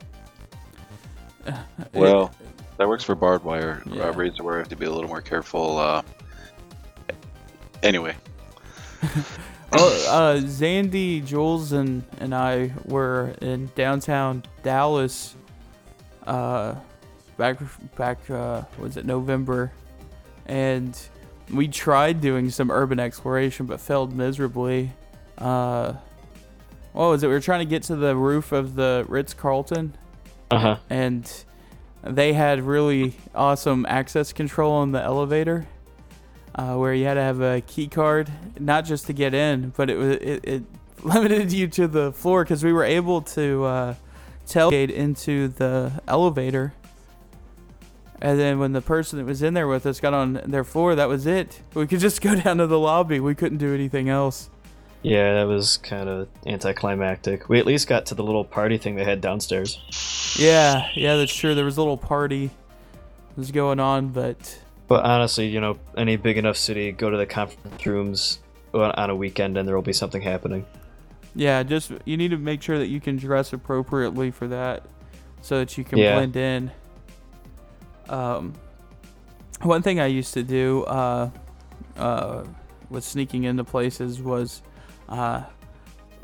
Well, that works for barbed wire. Yeah. Uh, razor wire, I have to be a little more careful. Uh... Anyway, Oh, uh, zandi, Jules, and and I were in downtown Dallas. Uh, back back uh, was it November, and we tried doing some urban exploration but failed miserably. Uh, what was it? We were trying to get to the roof of the Ritz Carlton, Uh huh. and they had really awesome access control on the elevator uh, where you had to have a key card not just to get in but it was it, it limited you to the floor because we were able to uh, tailgate into the elevator. And then when the person that was in there with us got on their floor that was it. We could just go down to the lobby. We couldn't do anything else. Yeah, that was kind of anticlimactic. We at least got to the little party thing they had downstairs. yeah yeah that's true. There was a little party was going on but But honestly, you know, any big enough city, go to the conference rooms on on a weekend and there will be something happening. Yeah, just you need to make sure that you can dress appropriately for that, so that you can Yeah. blend in. Um, one thing I used to do, uh, uh, with sneaking into places was, uh,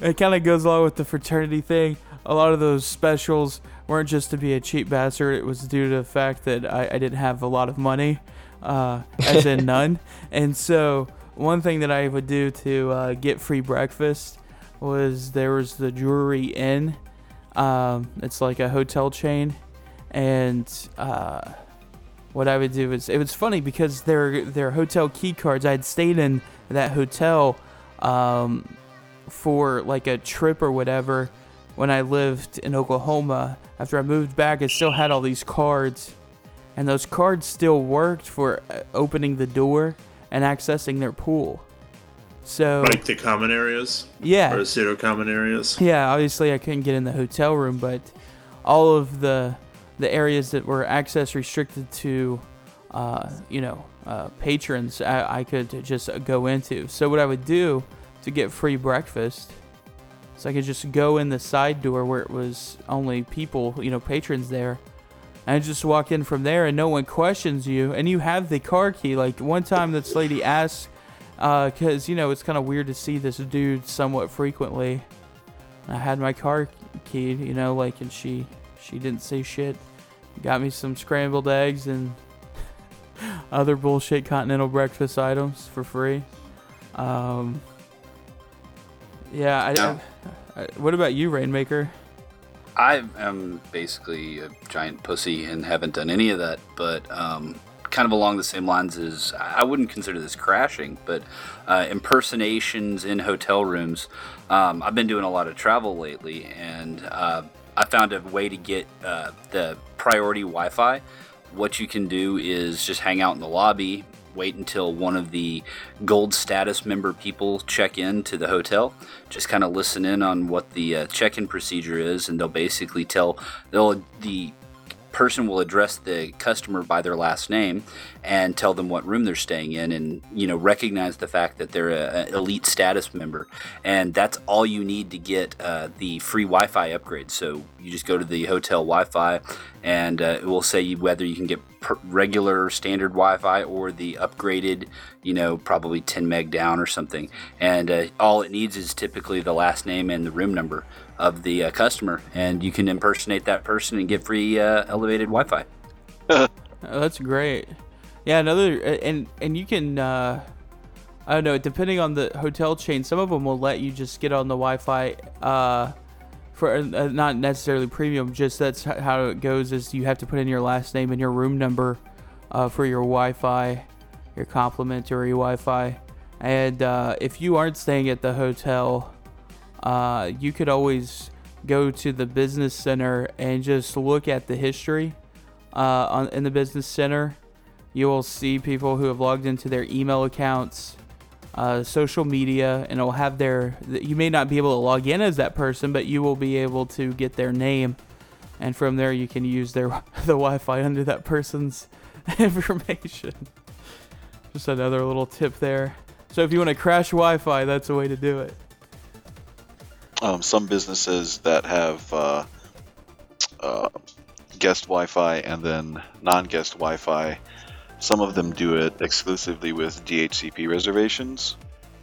it kind of goes along with the fraternity thing. A lot of those specials weren't just to be a cheap bastard; it was due to the fact that I, I didn't have a lot of money, uh, as in none. And so, one thing that I would do to uh, get free breakfast was there was the Drury Inn. Um, it's like a hotel chain, and uh, what I would do is it was funny because their their hotel key cards. I had stayed in that hotel um, for like a trip or whatever when I lived in Oklahoma. After I moved back, I still had all these cards, and those cards still worked for uh, opening the door and accessing their pool. So Like the common areas? Yeah. Or the pseudo common areas? yeah, obviously I couldn't get in the hotel room, but all of the the areas that were access restricted to, uh, you know, uh, patrons, I, I could just go into. So what I would do to get free breakfast, is I could just go in the side door where it was only people, you know, patrons there, and just walk in from there, and no one questions you, and you have the car key. Like one time, this lady asked, because you know it's kind of weird to see this dude somewhat frequently. I had my car keyed, you know, like, and she she didn't say shit. Got me some scrambled eggs and other bullshit continental breakfast items for free. Um, yeah, I. I, I- What about you, Rainmaker? I am basically a giant pussy and haven't done any of that, but um, kind of along the same lines as I wouldn't consider this crashing, but uh, impersonations in hotel rooms. Um, I've been doing a lot of travel lately, and uh, I found a way to get uh, the priority Wi Fi. What you can do is just hang out in the lobby, wait until one of the gold status member people check in to the hotel. Just kind of listen in on what the uh, check-in procedure is, and they'll basically tell they'll the person will address the customer by their last name and tell them what room they're staying in and you know recognize the fact that they're an elite status member. And that's all you need to get uh, the free wi-fi upgrade. So you just go to the hotel wi-fi and uh, it will say whether you can get regular standard wi-fi or the upgraded you know probably 10 meg down or something. And uh, all it needs is typically the last name and the room number of the uh, customer and you can impersonate that person and get free uh, elevated wi-fi Oh, that's great. Yeah, another and and you can uh I don't know, depending on the hotel chain, some of them will let you just get on the Wi-Fi uh for uh, not necessarily premium. Just that's how it goes. Is you have to put in your last name and your room number uh, for your Wi-Fi, your complimentary Wi-Fi. And uh, if you aren't staying at the hotel, uh, you could always go to the business center and just look at the history uh, on, in the business center. You will see people who have logged into their email accounts, uh, social media, and it'll have their. You may not be able to log in as that person, but you will be able to get their name, and from there you can use their the Wi-Fi under that person's information. Just another little tip there. So if you want to crash Wi-Fi, that's a way to do it. Um, some businesses that have uh, uh, guest Wi-Fi and then non-guest Wi-Fi, some of them do it exclusively with DHCP reservations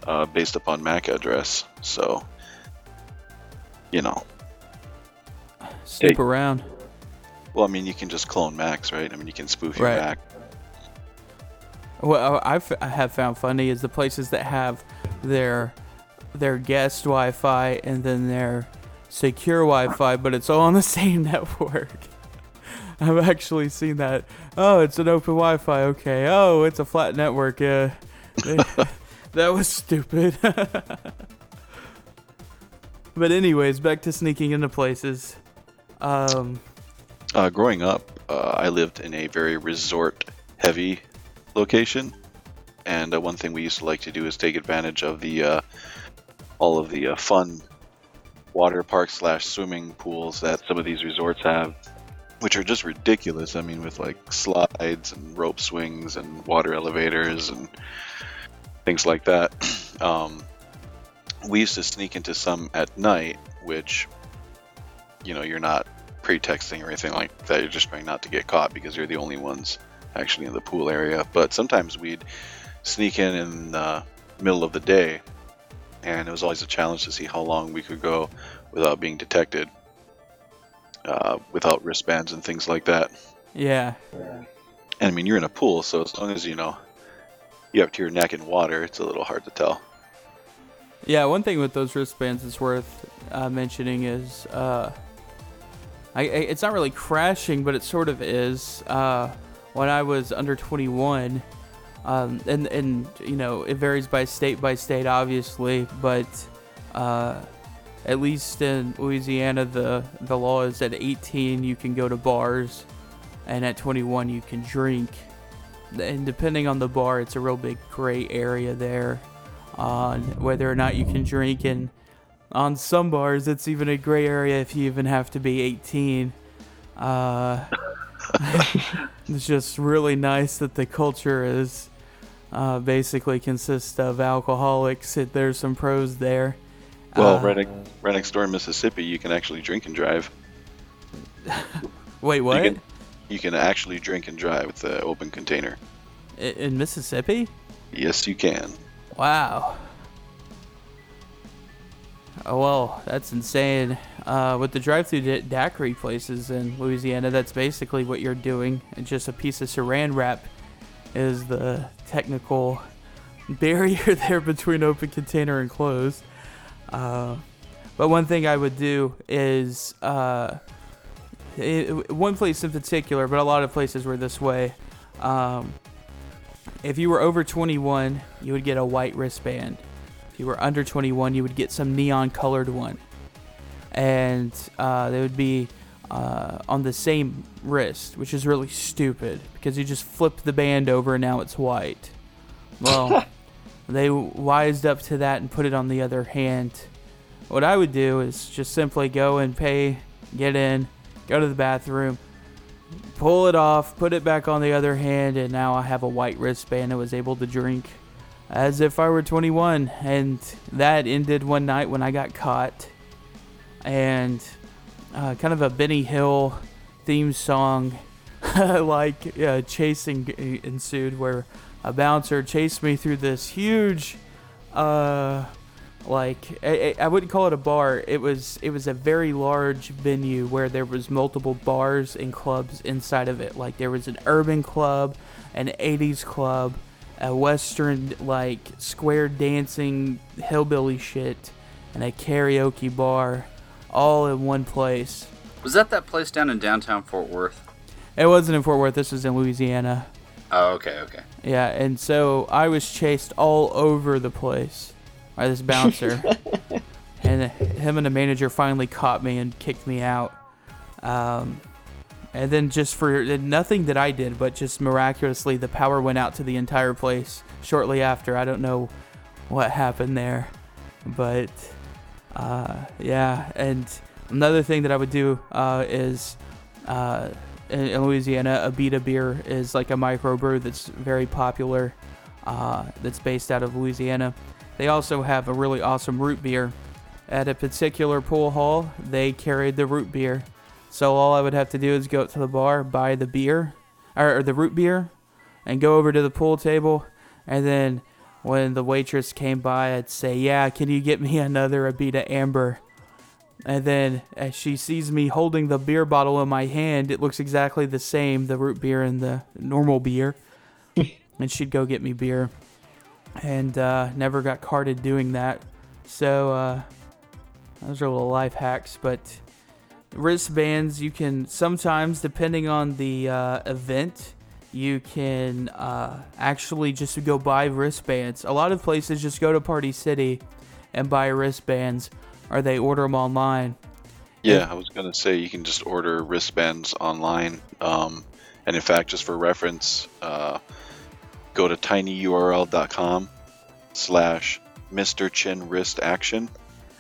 uh, based upon MAC address. So, you know, Snoop Hey. around. well, I mean, you can just clone MACs, right? I mean, you can spoof your Right. MAC. What I have found funny is the places that have their their guest Wi-Fi and then their secure Wi-Fi, but it's all on the same network. I've actually seen that. Oh, it's an open Wi-Fi. Okay. Oh, it's a flat network. Yeah. that was stupid. but anyways, back to sneaking into places. Um, Uh, growing up, uh, I lived in a very resort-heavy location, and uh, one thing we used to like to do is take advantage of the uh, all of the uh, fun water park slash swimming pools that some of these resorts have, which are just ridiculous. I mean, with like slides and rope swings and water elevators and things like that. Um, we used to sneak into some at night, which you know you're not pretexting or anything like that. You're just trying not to get caught because you're the only ones actually in the pool area. But sometimes we'd sneak in in the middle of the day, and it was always a challenge to see how long we could go without being detected, uh, without wristbands and things like that. yeah. And I mean, you're in a pool, so as long as you know you're up to your neck in water, it's a little hard to tell. Yeah, one thing with those wristbands that's worth uh, mentioning is uh, I, I, it's not really crashing, but it sort of is. Uh, when I was under 21, um, and and you know it varies by state by state, obviously, but uh, at least in Louisiana, the the law is at 18 you can go to bars, and at 21 you can drink. And depending on the bar, it's a real big gray area there on whether or not you can drink and on some bars it's even a gray area if you even have to be 18 uh, it's just really nice that the culture is uh, basically consists of alcoholics It- there's some pros there Well, Uh, right, right next door in Mississippi, you can actually drink and drive. wait what You can, you can actually drink and drive with the open container. I- in mississippi Yes, you can. Wow. Oh, well, that's insane. Uh, with the drive-through da- daiquiri places in Louisiana, that's basically what you're doing. It's just a piece of saran wrap is the technical barrier there between open container and closed. Uh, but one thing I would do is uh, it, one place in particular, but a lot of places were this way. Um, if you were over 21, you would get a white wristband. If you were under 21, you would get some neon colored one. And uh, they would be uh, on the same wrist, which is really stupid because you just flip the band over and now it's white. Well, they wised up to that and put it on the other hand. What I would do is just simply go and pay, get in, go to the bathroom, pull it off, put it back on the other hand, and now I have a white wristband and was able to drink as if I were 21. And that ended one night when I got caught. And uh, kind of a Benny Hill theme song, like uh, chasing ensued, where a bouncer chased me through this huge. Uh, like I, I wouldn't call it a bar. It was it was a very large venue where there was multiple bars and clubs inside of it. Like there was an urban club, an 80s club, a western like square dancing hillbilly shit, and a karaoke bar, all in one place. Was that that place down in downtown Fort Worth? It wasn't in Fort Worth. This was in Louisiana. Oh, okay, okay. Yeah, and so I was chased all over the place by this bouncer, and him and the manager finally caught me and kicked me out. Um, and then just for nothing that I did, but just miraculously, the power went out to the entire place shortly after. I don't know what happened there, but uh, yeah. And another thing that I would do uh, is uh, in, in Louisiana, Abita beer is like a microbrew that's very popular. Uh, that's based out of Louisiana. They also have a really awesome root beer. At a particular pool hall, they carried the root beer. So all I would have to do is go up to the bar, buy the beer, or, or the root beer, and go over to the pool table. And then when the waitress came by, I'd say, "Yeah, can you get me another Abita Amber?" And then as she sees me holding the beer bottle in my hand, it looks exactly the same, the root beer and the normal beer. and she'd go get me beer. And uh, never got carded doing that. So uh, those are little life hacks. But wristbands, you can sometimes, depending on the uh, event, you can uh, actually just go buy wristbands. A lot of places just go to Party City and buy wristbands, or they order them online. Yeah, I was gonna say you can just order wristbands online. Um, and in fact, just for reference, uh, go to tinyurl.com slash Mr. Chin Wrist Action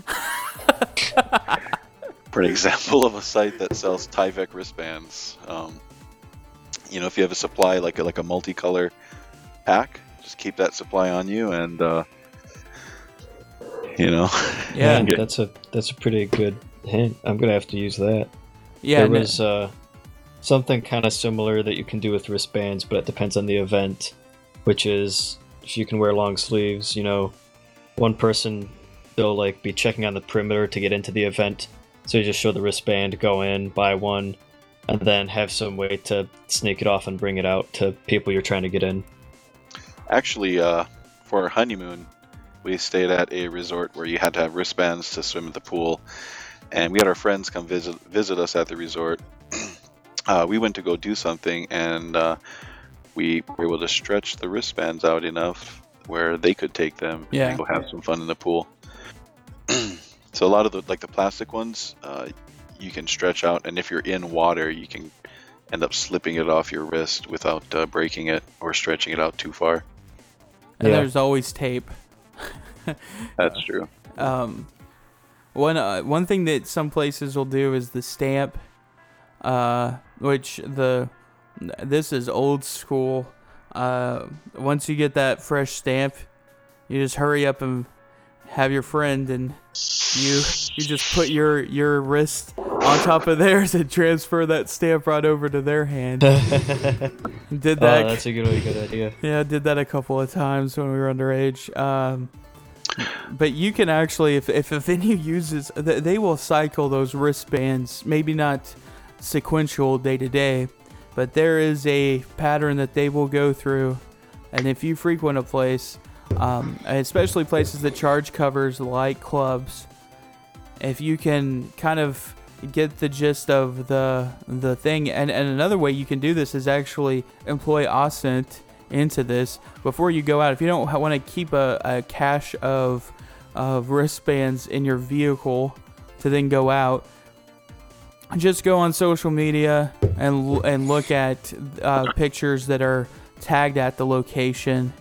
for an example of a site that sells Tyvek wristbands. Um, you know, if you have a supply like a, like a multicolor pack, just keep that supply on you, and uh, you know, Yeah. get- that's a that's a pretty good hint. I'm gonna have to use that. Yeah, there no- was uh, something kind of similar that you can do with wristbands, but it depends on the event. Which is if you can wear long sleeves, you know, one person they'll like be checking on the perimeter to get into the event, so you just show the wristband, go in, buy one, and then have some way to sneak it off and bring it out to people you're trying to get in. Actually, uh, for our honeymoon, we stayed at a resort where you had to have wristbands to swim at the pool, and we had our friends come visit visit us at the resort. uh, we went to go do something, and uh, we were able to stretch the wristbands out enough where they could take them Yeah. and go have some fun in the pool. so a lot of the like the plastic ones, uh, you can stretch out, and if you're in water, you can end up slipping it off your wrist without uh, breaking it or stretching it out too far. and Yeah. there's always tape. That's true. Um, one uh, one thing that some places will do is the stamp, uh, which the this is old school. Uh, once you get that fresh stamp, you just hurry up and have your friend, and you you just put your your wrist on top of theirs and transfer that stamp right over to their hand. Did that? Oh, that's a good, really good idea. Yeah, I did that a couple of times when we were underage. Um, but you can actually, if, if a venue uses, th- they will cycle those wristbands, maybe not sequential day to day, but there is a pattern that they will go through. And if you frequent a place, um, especially places that charge covers like clubs, if you can kind of get the gist of the the thing and, and another way you can do this is actually employ OSINT into this before you go out. If you don't want to keep a, a cache of of wristbands in your vehicle to then go out just go on social media and and look at uh, pictures that are tagged at the location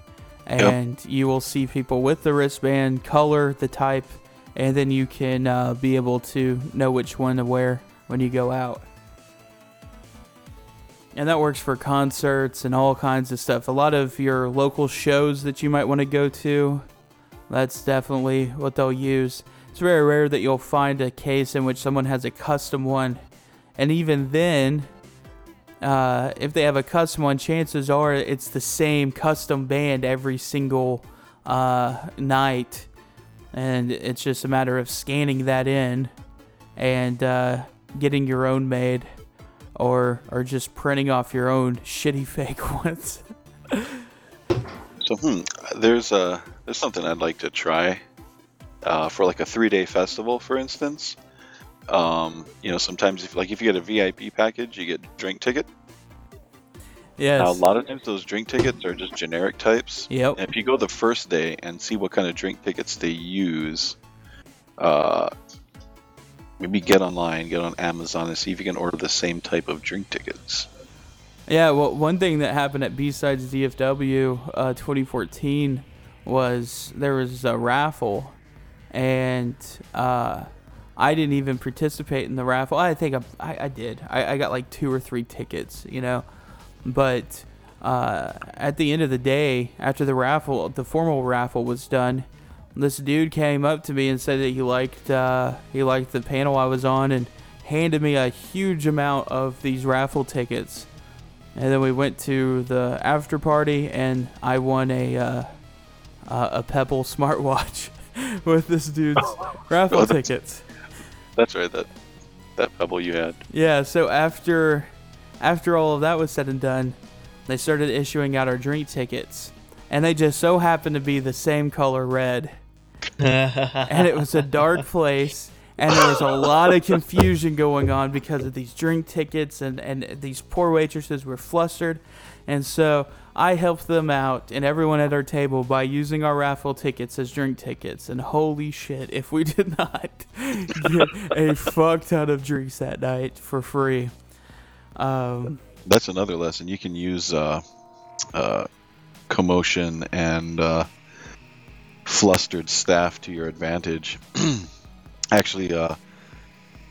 and you will see people with the wristband color the type and then you can uh, be able to know which one to wear when you go out. And that works for concerts and all kinds of stuff. A lot of your local shows that you might want to go to, that's definitely what they'll use. It's very rare that you'll find a case in which someone has a custom one. And even then, uh, if they have a custom one, chances are it's the same custom band every single uh, night and it's just a matter of scanning that in and uh, getting your own made or or just printing off your own shitty fake ones So, hmm, there's uh, there's something I'd like to try uh, for like a three day festival, for instance. Um, you know, sometimes if like if you get a VIP package, you get drink ticket. Yeah. A lot of times those drink tickets are just generic types. Yep. And if you go the first day and see what kind of drink tickets they use, uh, maybe get online, get on Amazon, and see if you can order the same type of drink tickets. Yeah, well, one thing that happened at BSides DFW uh, 2014 was there was a raffle, and uh, I didn't even participate in the raffle. I think I, I, I did. I, I got like two or three tickets, you know. But uh, at the end of the day, after the raffle, the formal raffle was done, this dude came up to me and said that he liked uh, he liked the panel I was on and handed me a huge amount of these raffle tickets. And then we went to the after party, and I won a uh, uh, a Pebble smartwatch with this dude's raffle tickets. That's right. That that pebble you had. Yeah. So after after all of that was said and done, they started issuing out our drink tickets, and they just so happened to be the same color red. and it was a dark place and there was a lot of confusion going on because of these drink tickets and, and these poor waitresses were flustered and so i helped them out and everyone at our table by using our raffle tickets as drink tickets and holy shit if we did not get a fuck ton of drinks that night for free um, That's another lesson. You can use uh, uh, commotion and uh, flustered staff to your advantage. Actually, uh,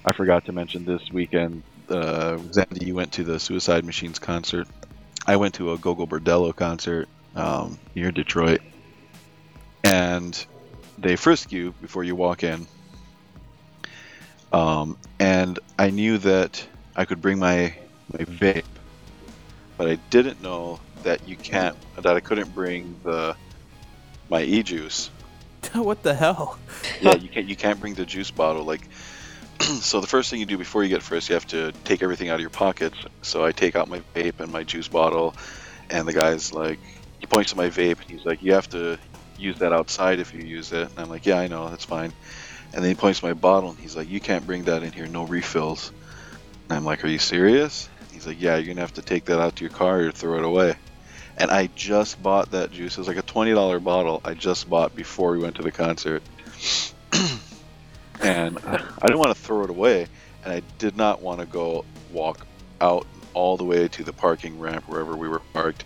I forgot to mention this weekend. Uh, zandi, you went to the Suicide Machines concert. I went to a Gogol Bordello concert um, near Detroit, and they frisk you before you walk in. Um, and I knew that I could bring my my vape, but I didn't know that you can't that I couldn't bring the my e juice. what the hell yeah, you can't you can't bring the juice bottle like. so the first thing you do before you get frisked, you have to take everything out of your pockets. So I take out my vape and my juice bottle, and the guy's like, he points to my vape and he's like, you have to use that outside if you use it. And I'm like, yeah, I know, that's fine. And then he points to my bottle and he's like, you can't bring that in here, no refills. And I'm like, are you serious? He's like, yeah, you're gonna have to take that out to your car or throw it away. And I just bought that juice. It was like a twenty dollar bottle. I just bought before we went to the concert, and I didn't want to throw it away, and I did not want to go walk out all the way to the parking ramp wherever we were parked,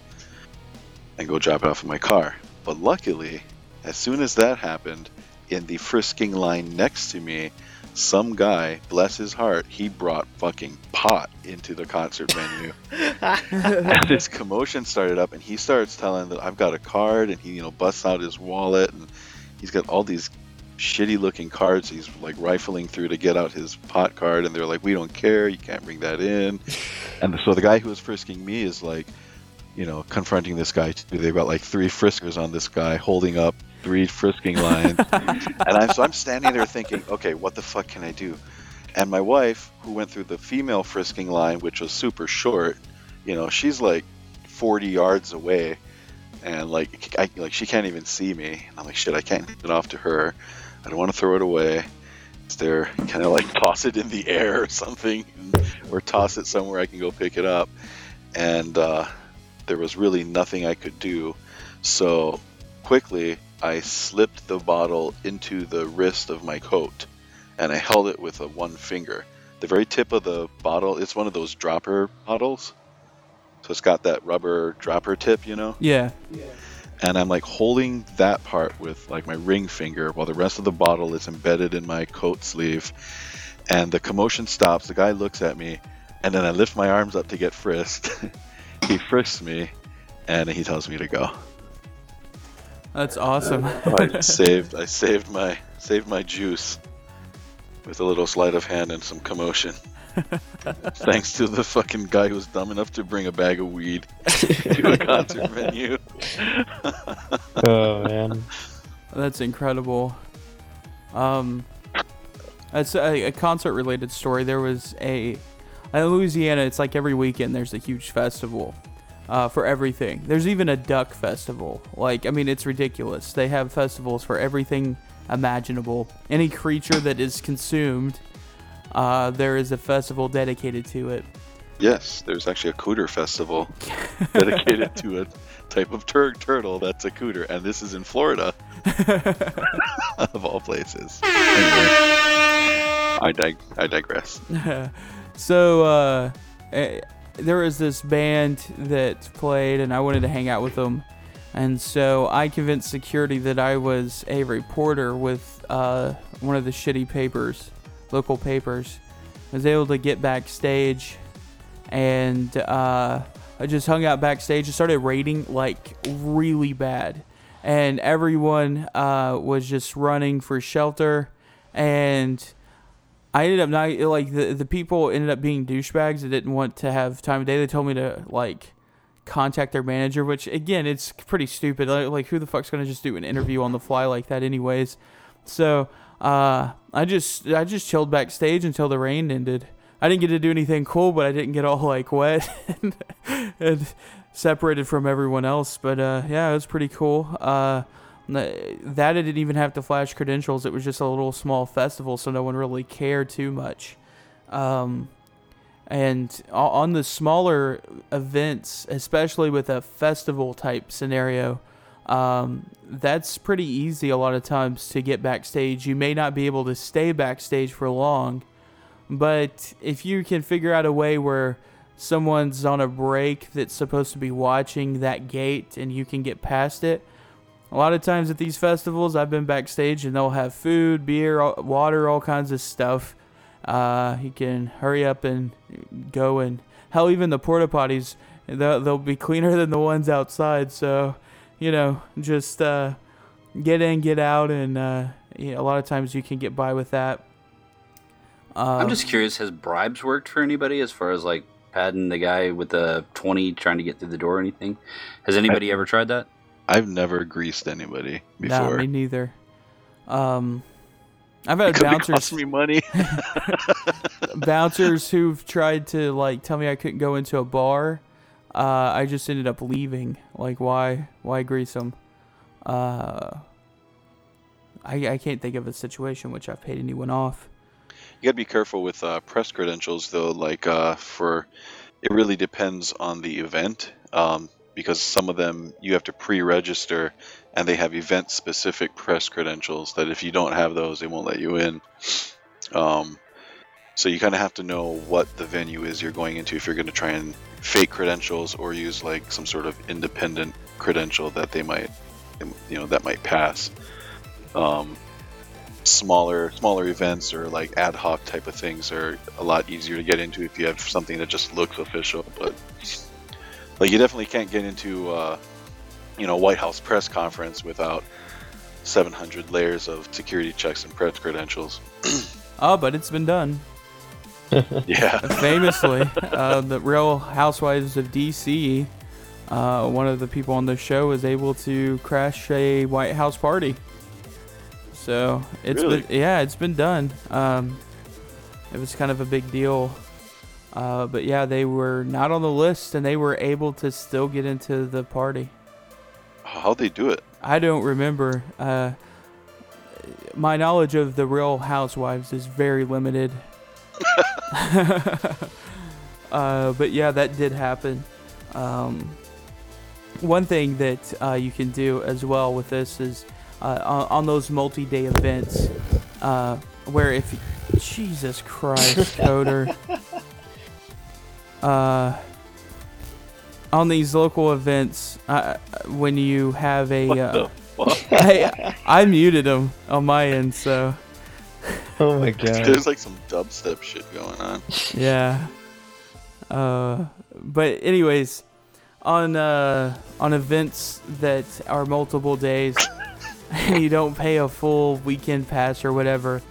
and go drop it off in my car. But luckily, as soon as that happened, in the frisking line next to me, some guy, bless his heart, he brought fucking pot into the concert venue. and this commotion started up, and he starts telling that I've got a card, and he, you know, busts out his wallet, and he's got all these shitty looking cards he's like rifling through to get out his pot card, and they're like, "We don't care, you can't bring that in." And so the guy who was frisking me is like, you know, confronting this guy too. They've got like three friskers on this guy holding up three frisking lines. and I'm, so I'm standing there thinking, okay, what the fuck can I do? And my wife, who went through the female frisking line, which was super short, you know, she's like 40 yards away. And like, I, like she can't even see me. And I'm like, shit, I can't get it off to her. I don't want to throw it away. Is there kind of like toss it in the air or something, or toss it somewhere I can go pick it up? And uh, there was really nothing I could do. So quickly, I slipped the bottle into the wrist of my coat and I held it with a one finger. The very tip of the bottle, it's one of those dropper bottles. So it's got that rubber dropper tip, you know? yeah And I'm like holding that part with like my ring finger while the rest of the bottle is embedded in my coat sleeve. And the commotion stops. The guy looks at me and then I lift my arms up to get frisked. he frisks me and he tells me to go. that's awesome I saved I saved my saved my juice with a little sleight of hand and some commotion. Thanks to the fucking guy who was dumb enough to bring a bag of weed to a concert venue. Oh man. That's incredible. Um, that's a, a concert-related story. There was a in Louisiana. It's like every weekend there's a huge festival uh, for everything. There's even a duck festival. Like I mean, it's ridiculous. They have festivals for everything imaginable. Any creature that is consumed uh, there is a festival dedicated to it. Yes, there's actually a cooter festival dedicated to a type of tur- turtle that's a cooter, and this is in Florida, of all places. Anyway, I, dig- I digress. so uh, eh, there was this band that played, and I wanted to hang out with them. And so I convinced security that I was a reporter with uh, one of the shitty papers, local papers. I was able to get backstage, and uh, I just hung out backstage and started raiding like really bad. And everyone uh, was just running for shelter, and I ended up not like the the people ended up being douchebags that didn't want to have time of day. They told me to like contact their manager, which again, it's pretty stupid. Like, like who the fuck's gonna just do an interview on the fly like that, anyways? So uh, I just I just chilled backstage until the rain ended. I didn't get to do anything cool, but I didn't get all like wet and, and separated from everyone else. But uh, yeah, it was pretty cool. Uh, that I didn't even have to flash credentials. It was just a little small festival, so no one really cared too much. Um, and on the smaller events, especially with a festival type scenario, um, that's pretty easy a lot of times to get backstage. You may not be able to stay backstage for long, but if you can figure out a way where someone's on a break that's supposed to be watching that gate and you can get past it, a lot of times at these festivals, I've been backstage and they'll have food, beer, water, all kinds of stuff. Uh, you can hurry up and go and hell, even the porta potties, they'll, they'll be cleaner than the ones outside. So, you know, just uh, get in, get out, and uh, you know, a lot of times you can get by with that. I'm just curious, has bribes worked for anybody as far as like padding the guy with the 20 trying to get through the door or anything? Has anybody ever tried that? I've never greased anybody Nah, before. me neither. Um, I've it had could bouncers. costing me money. bouncers who've tried to like tell me I couldn't go into a bar. Uh, I just ended up leaving. Like, why? Why grease? Uh, I I can't think of a situation which I've paid anyone off. You gotta be careful with uh, press credentials, though. Like uh, for, it really depends on the event, um, because some of them you have to pre-register, and they have event-specific press credentials that if you don't have those, they won't let you in. Um, so you kind of have to know what the venue is you're going into if you're going to try and fake credentials or use like some sort of independent credential that they might, you know, that might pass. Um, smaller smaller events or like ad hoc type of things are a lot easier to get into if you have something that just looks official but like you definitely can't get into uh, you know white house press conference without 700 layers of security checks and press credentials Oh, but it's been done. yeah Famously, uh, the Real Housewives of DC, uh, one of the people on the show was able to crash a White House party. So it's Really? been yeah, it's been done. Um, it was kind of a big deal. Uh, but yeah, they were not on the list, and they were able to still get into the party. how'd they do it I don't remember. Uh, my knowledge of the Real Housewives is very limited. uh, but yeah, that did happen. Um, one thing that uh, you can do as well with this is uh, on, on those multi-day events, uh, where if Jesus Christ, coder. Uh, on these local events, uh, when you have a, What uh, the fuck? I, I muted him on my end, so Oh my god. there's like some dubstep shit going on yeah. Uh, but anyways, on uh, on events that are multiple days, and you don't pay a full weekend pass or whatever,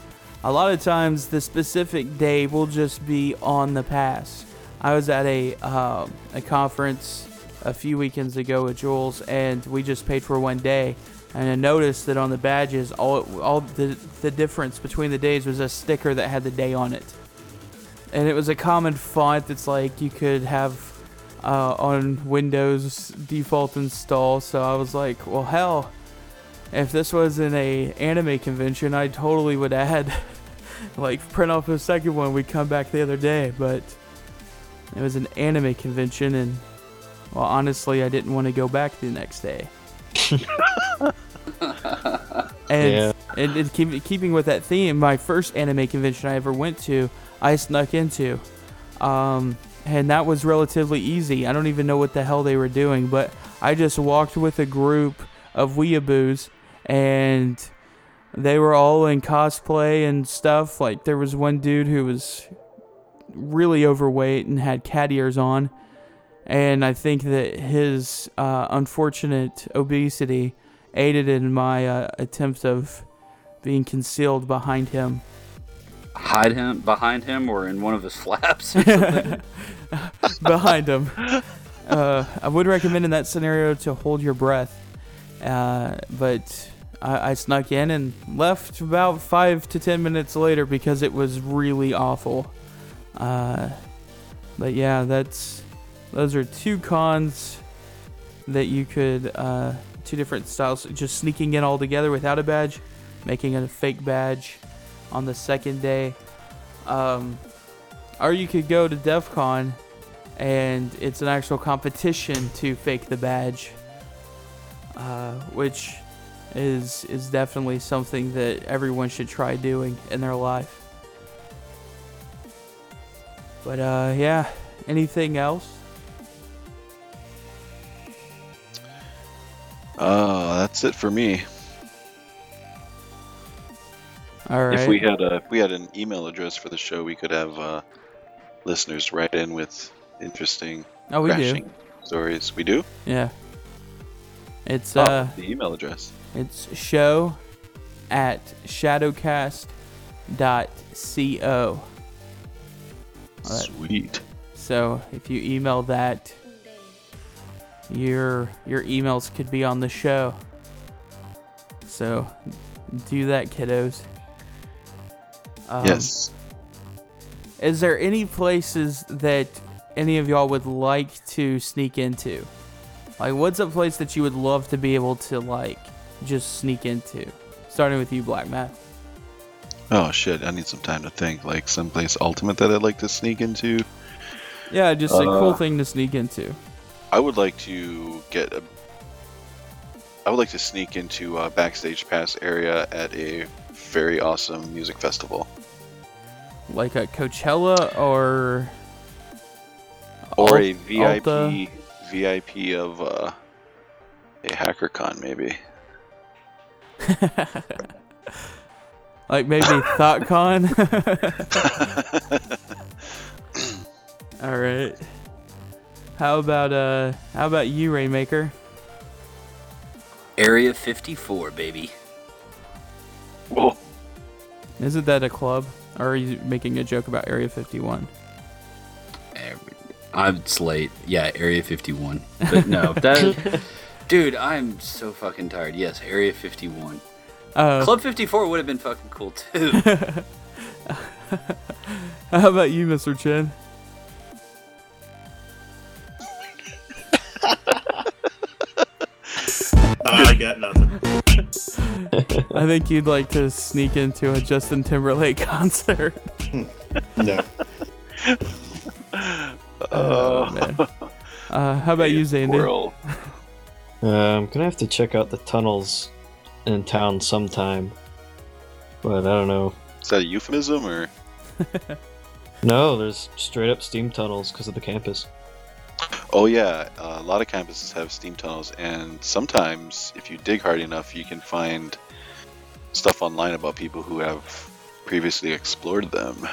a lot of times the specific day will just be on the pass. I was at a um, a conference a few weekends ago with Jules, and we just paid for one day. And I noticed that on the badges, all all the the difference between the days was a sticker that had the day on it and it was a common font that's like you could have uh, on Windows default install. So I was like, well, hell, if this was in a anime convention, I totally would add like print off a second one. We come back the other day, but it was an anime convention, and well, honestly, I didn't want to go back the next day. and Yeah. and, and keep, keeping with that theme, my first anime convention I ever went to, I snuck into, um, and that was relatively easy. I don't even know what the hell they were doing, but I just walked with a group of weeaboos, and they were all in cosplay and stuff. Like there was one dude who was really overweight and had cat ears on, and I think that his uh, unfortunate obesity aided in my uh, attempt of being concealed behind him. Hide him behind him or in one of his flaps. behind him. Uh, I would recommend in that scenario to hold your breath. Uh, but I, I snuck in and left about five to ten minutes later because it was really awful. Uh, but yeah, that's those are two cons that you could uh, two different styles. Just sneaking in all together without a badge, making a fake badge on the second day. Um, or you could go to DEF CON and it's an actual competition to fake the badge, uh, which is is definitely something that everyone should try doing in their life. But uh, yeah, anything else? Uh, that's it for me. All right. If we had a if we had an email address for the show, we could have uh, listeners write in with interesting Oh, we do. crashing stories. We do. Yeah. It's Oh, uh the email address. it's show at shadowcast dot co. Sweet. So if you email that, your your emails could be on the show. So do that, kiddos. Um, yes. Is there any places that any of y'all would like to sneak into? Like, what's a place that you would love to be able to like just sneak into? Starting with you, blackmath. Oh shit! I need some time to think. Like someplace ultimate that I'd like to sneak into. Yeah, just a cool Uh, thing to sneak into. I would like to get a. I would like to sneak into a backstage pass area at a very awesome music festival, Like a Coachella or or a VIP Alta? VIP of uh, a HackerCon maybe. like maybe ThotCon. All right. How about uh? How about you, Rainmaker? Area 54, baby. Whoa. Isn't that a club? Or are you making a joke about Area 51? I'm it's late. Yeah, Area 51. But no, that dude, I'm so fucking tired. Yes, Area 51. Uh, Club 54 would have been fucking cool too. How about you, Mr. Chin? I think you'd like to sneak into a Justin Timberlake concert. No. Oh, man. Uh, how about you, zandi? Squirrel. I'm gonna have to check out the tunnels in town sometime, but I don't know. Is that a euphemism or? No, there's straight up steam tunnels because of the campus. Oh yeah, uh, a lot of campuses have steam tunnels, and sometimes if you dig hard enough, you can find stuff online about people who have previously explored them.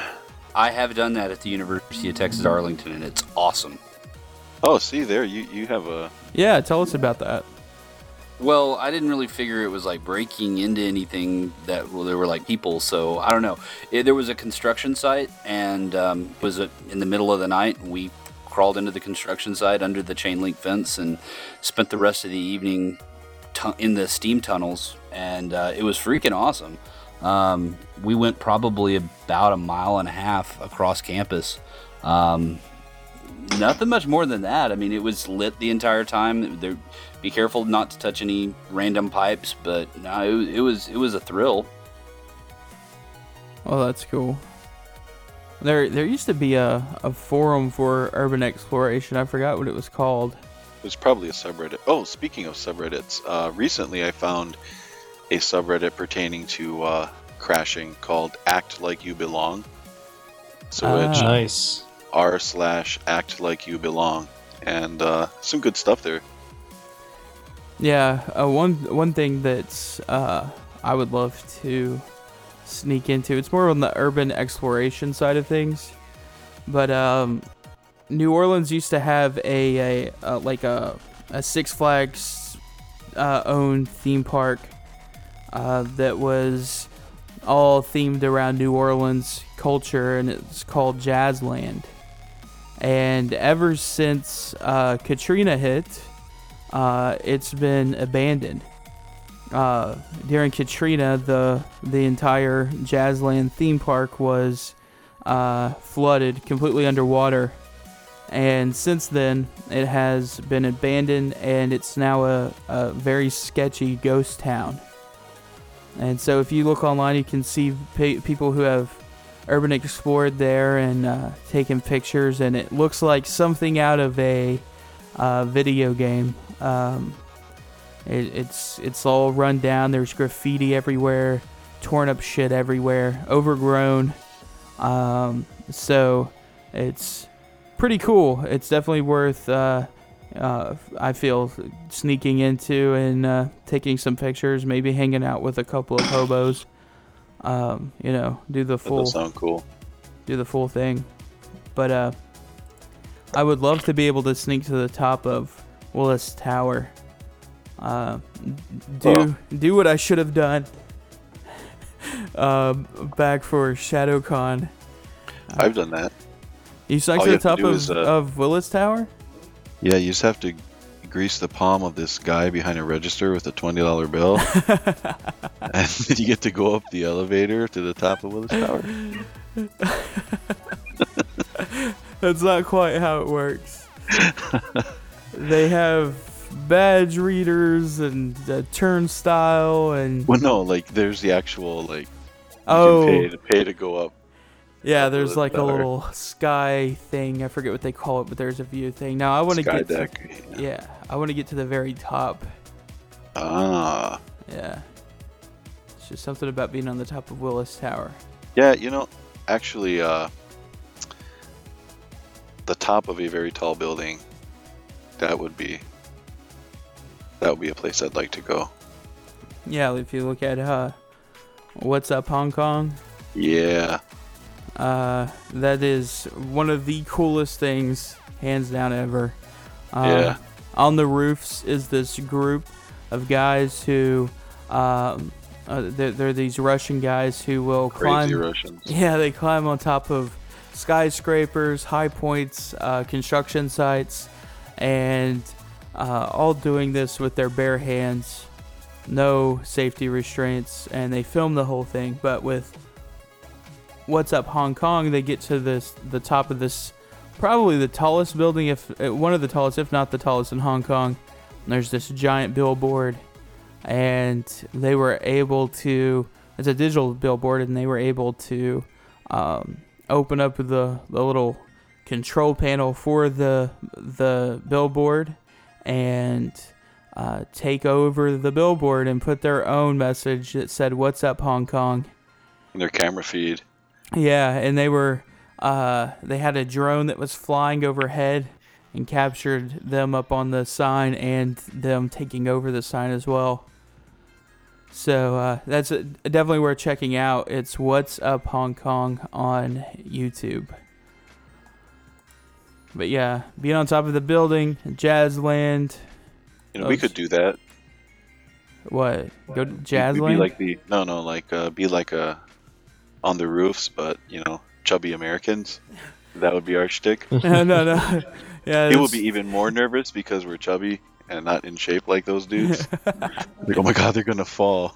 I have done that at the University of Texas Arlington, and it's awesome. Oh, see there, you you have a Yeah, tell us about that. Well, I didn't really figure it was like breaking into anything that well, there were like people. So I don't know. It, there was a construction site, and um, was it in the middle of the night? We crawled into the construction site under the chain link fence and spent the rest of the evening tu- in the steam tunnels, and uh, it was freaking awesome. Um, we went probably about a mile and a half across campus. Um, nothing much more than that. I mean, it was lit the entire time. There, be careful not to touch any random pipes, but no, it, it was it was a thrill. Oh, that's cool. There, there used to be a, a forum for urban exploration. I forgot what it was called. It was probably a subreddit. Oh, speaking of subreddits, uh, recently I found a subreddit pertaining to uh, crashing called "Act Like You Belong." So Ah. it's Nice. r slash Act Like You Belong, and uh, some good stuff there. Yeah, uh, one one thing that's uh, I would love to sneak into. It's more on the urban exploration side of things, but um, New Orleans used to have a, a, uh like a a Six Flags uh, owned theme park uh, that was all themed around New Orleans culture, and it's called Jazzland. And ever since uh, Katrina hit, uh, it's been abandoned. Uh, during Katrina, the the entire Jazzland theme park was uh, flooded, completely underwater, and since then it has been abandoned, and it's now a, a very sketchy ghost town. And so, if you look online, you can see pe- people who have urban explored there and uh, taken pictures, and it looks like something out of a uh, video game. Um, it, it's it's all run down. There's graffiti everywhere, torn up shit everywhere, overgrown. Um, so it's pretty cool. It's definitely worth. Uh, uh, I feel sneaking into and uh, taking some pictures, maybe hanging out with a couple of hobos. Um, you know, do the full does sound cool. do the full thing. But uh, I would love to be able to sneak to the top of Willis Tower. Uh, do Well- do what I should have done. um, back for ShadowCon. I've done that. You snuck All to the have to top of, is, uh, of Willis Tower. Yeah, you just have to grease the palm of this guy behind a register with a twenty dollar bill, and you get to go up the elevator to the top of Willis Tower. That's not quite how it works. they have badge readers and a turnstile and Well, no, like there's the actual like you oh can pay oh. to pay to go up. Yeah, there's like a little sky thing. I forget what they call it, but there's a view thing. Now I want to get deck. To, yeah, I want to get to the very top. Ah, Yeah, it's just something about being on the top of Willis Tower. yeah. You know, actually, uh, the top of a very tall building, that would be that would be a place I'd like to go. Yeah, if you look at uh, what's up Hong Kong, Yeah, uh, that is one of the coolest things, hands down ever. Uh, Yeah. On the roofs is this group of guys who, um, uh, they're, they're these Russian guys who will crazy climb. Russians. Yeah, they climb on top of skyscrapers, high points, uh, construction sites, and uh, all doing this with their bare hands, no safety restraints, and they film the whole thing. But with What's Up Hong Kong, they get to this the top of this, probably the tallest building, if uh, one of the tallest, if not the tallest in Hong Kong. And there's this giant billboard, and they were able to. It's a digital billboard, and they were able to um, open up the, the little control panel for the the billboard and uh, take over the billboard and put their own message that said "What's up, Hong Kong." Their camera feed. Yeah, and they were uh, they had a drone that was flying overhead and captured them up on the sign and them taking over the sign as well. So uh, that's uh definitely worth checking out. It's What's Up Hong Kong on YouTube. But yeah, being on top of the building, Jazzland. You know, we Oh, could do that. What? Go to we'd Jazzland? Be like the no, no, like uh, be like a on the roofs, but you know, chubby Americans. That would be our shtick. no, no, no. Yeah, He will be even more nervous because we're chubby and not in shape like those dudes. like, oh my god, they're gonna fall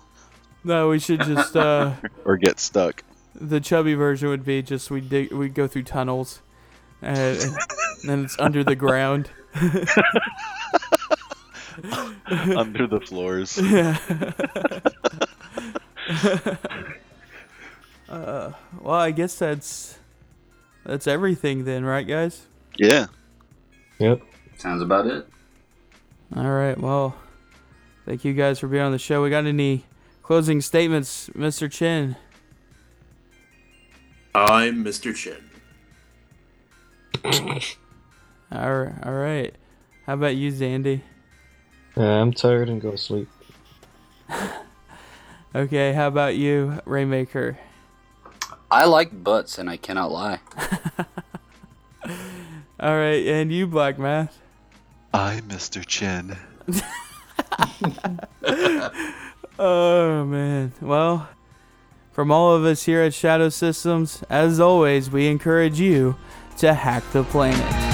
No, we should just uh, or get stuck. the chubby version would be just we dig we go through tunnels, and, and then it's under the ground. under the floors. Yeah. Uh, well, I guess that's that's everything then, right, guys? Yeah. Yep. Sounds about it. All right. Well, thank you guys for being on the show. We got any closing statements, Mr. Chin? I'm Mr. Chin. All right. All right. How about you, zandi? Uh, I'm tired and go to sleep. Okay. How about you, Rainmaker? I like butts, and I cannot lie. All right, and you, blackmath. I'm Mr. Chin. Oh man. Well, from all of us here at Shadow Systems, as always, we encourage you to hack the planet.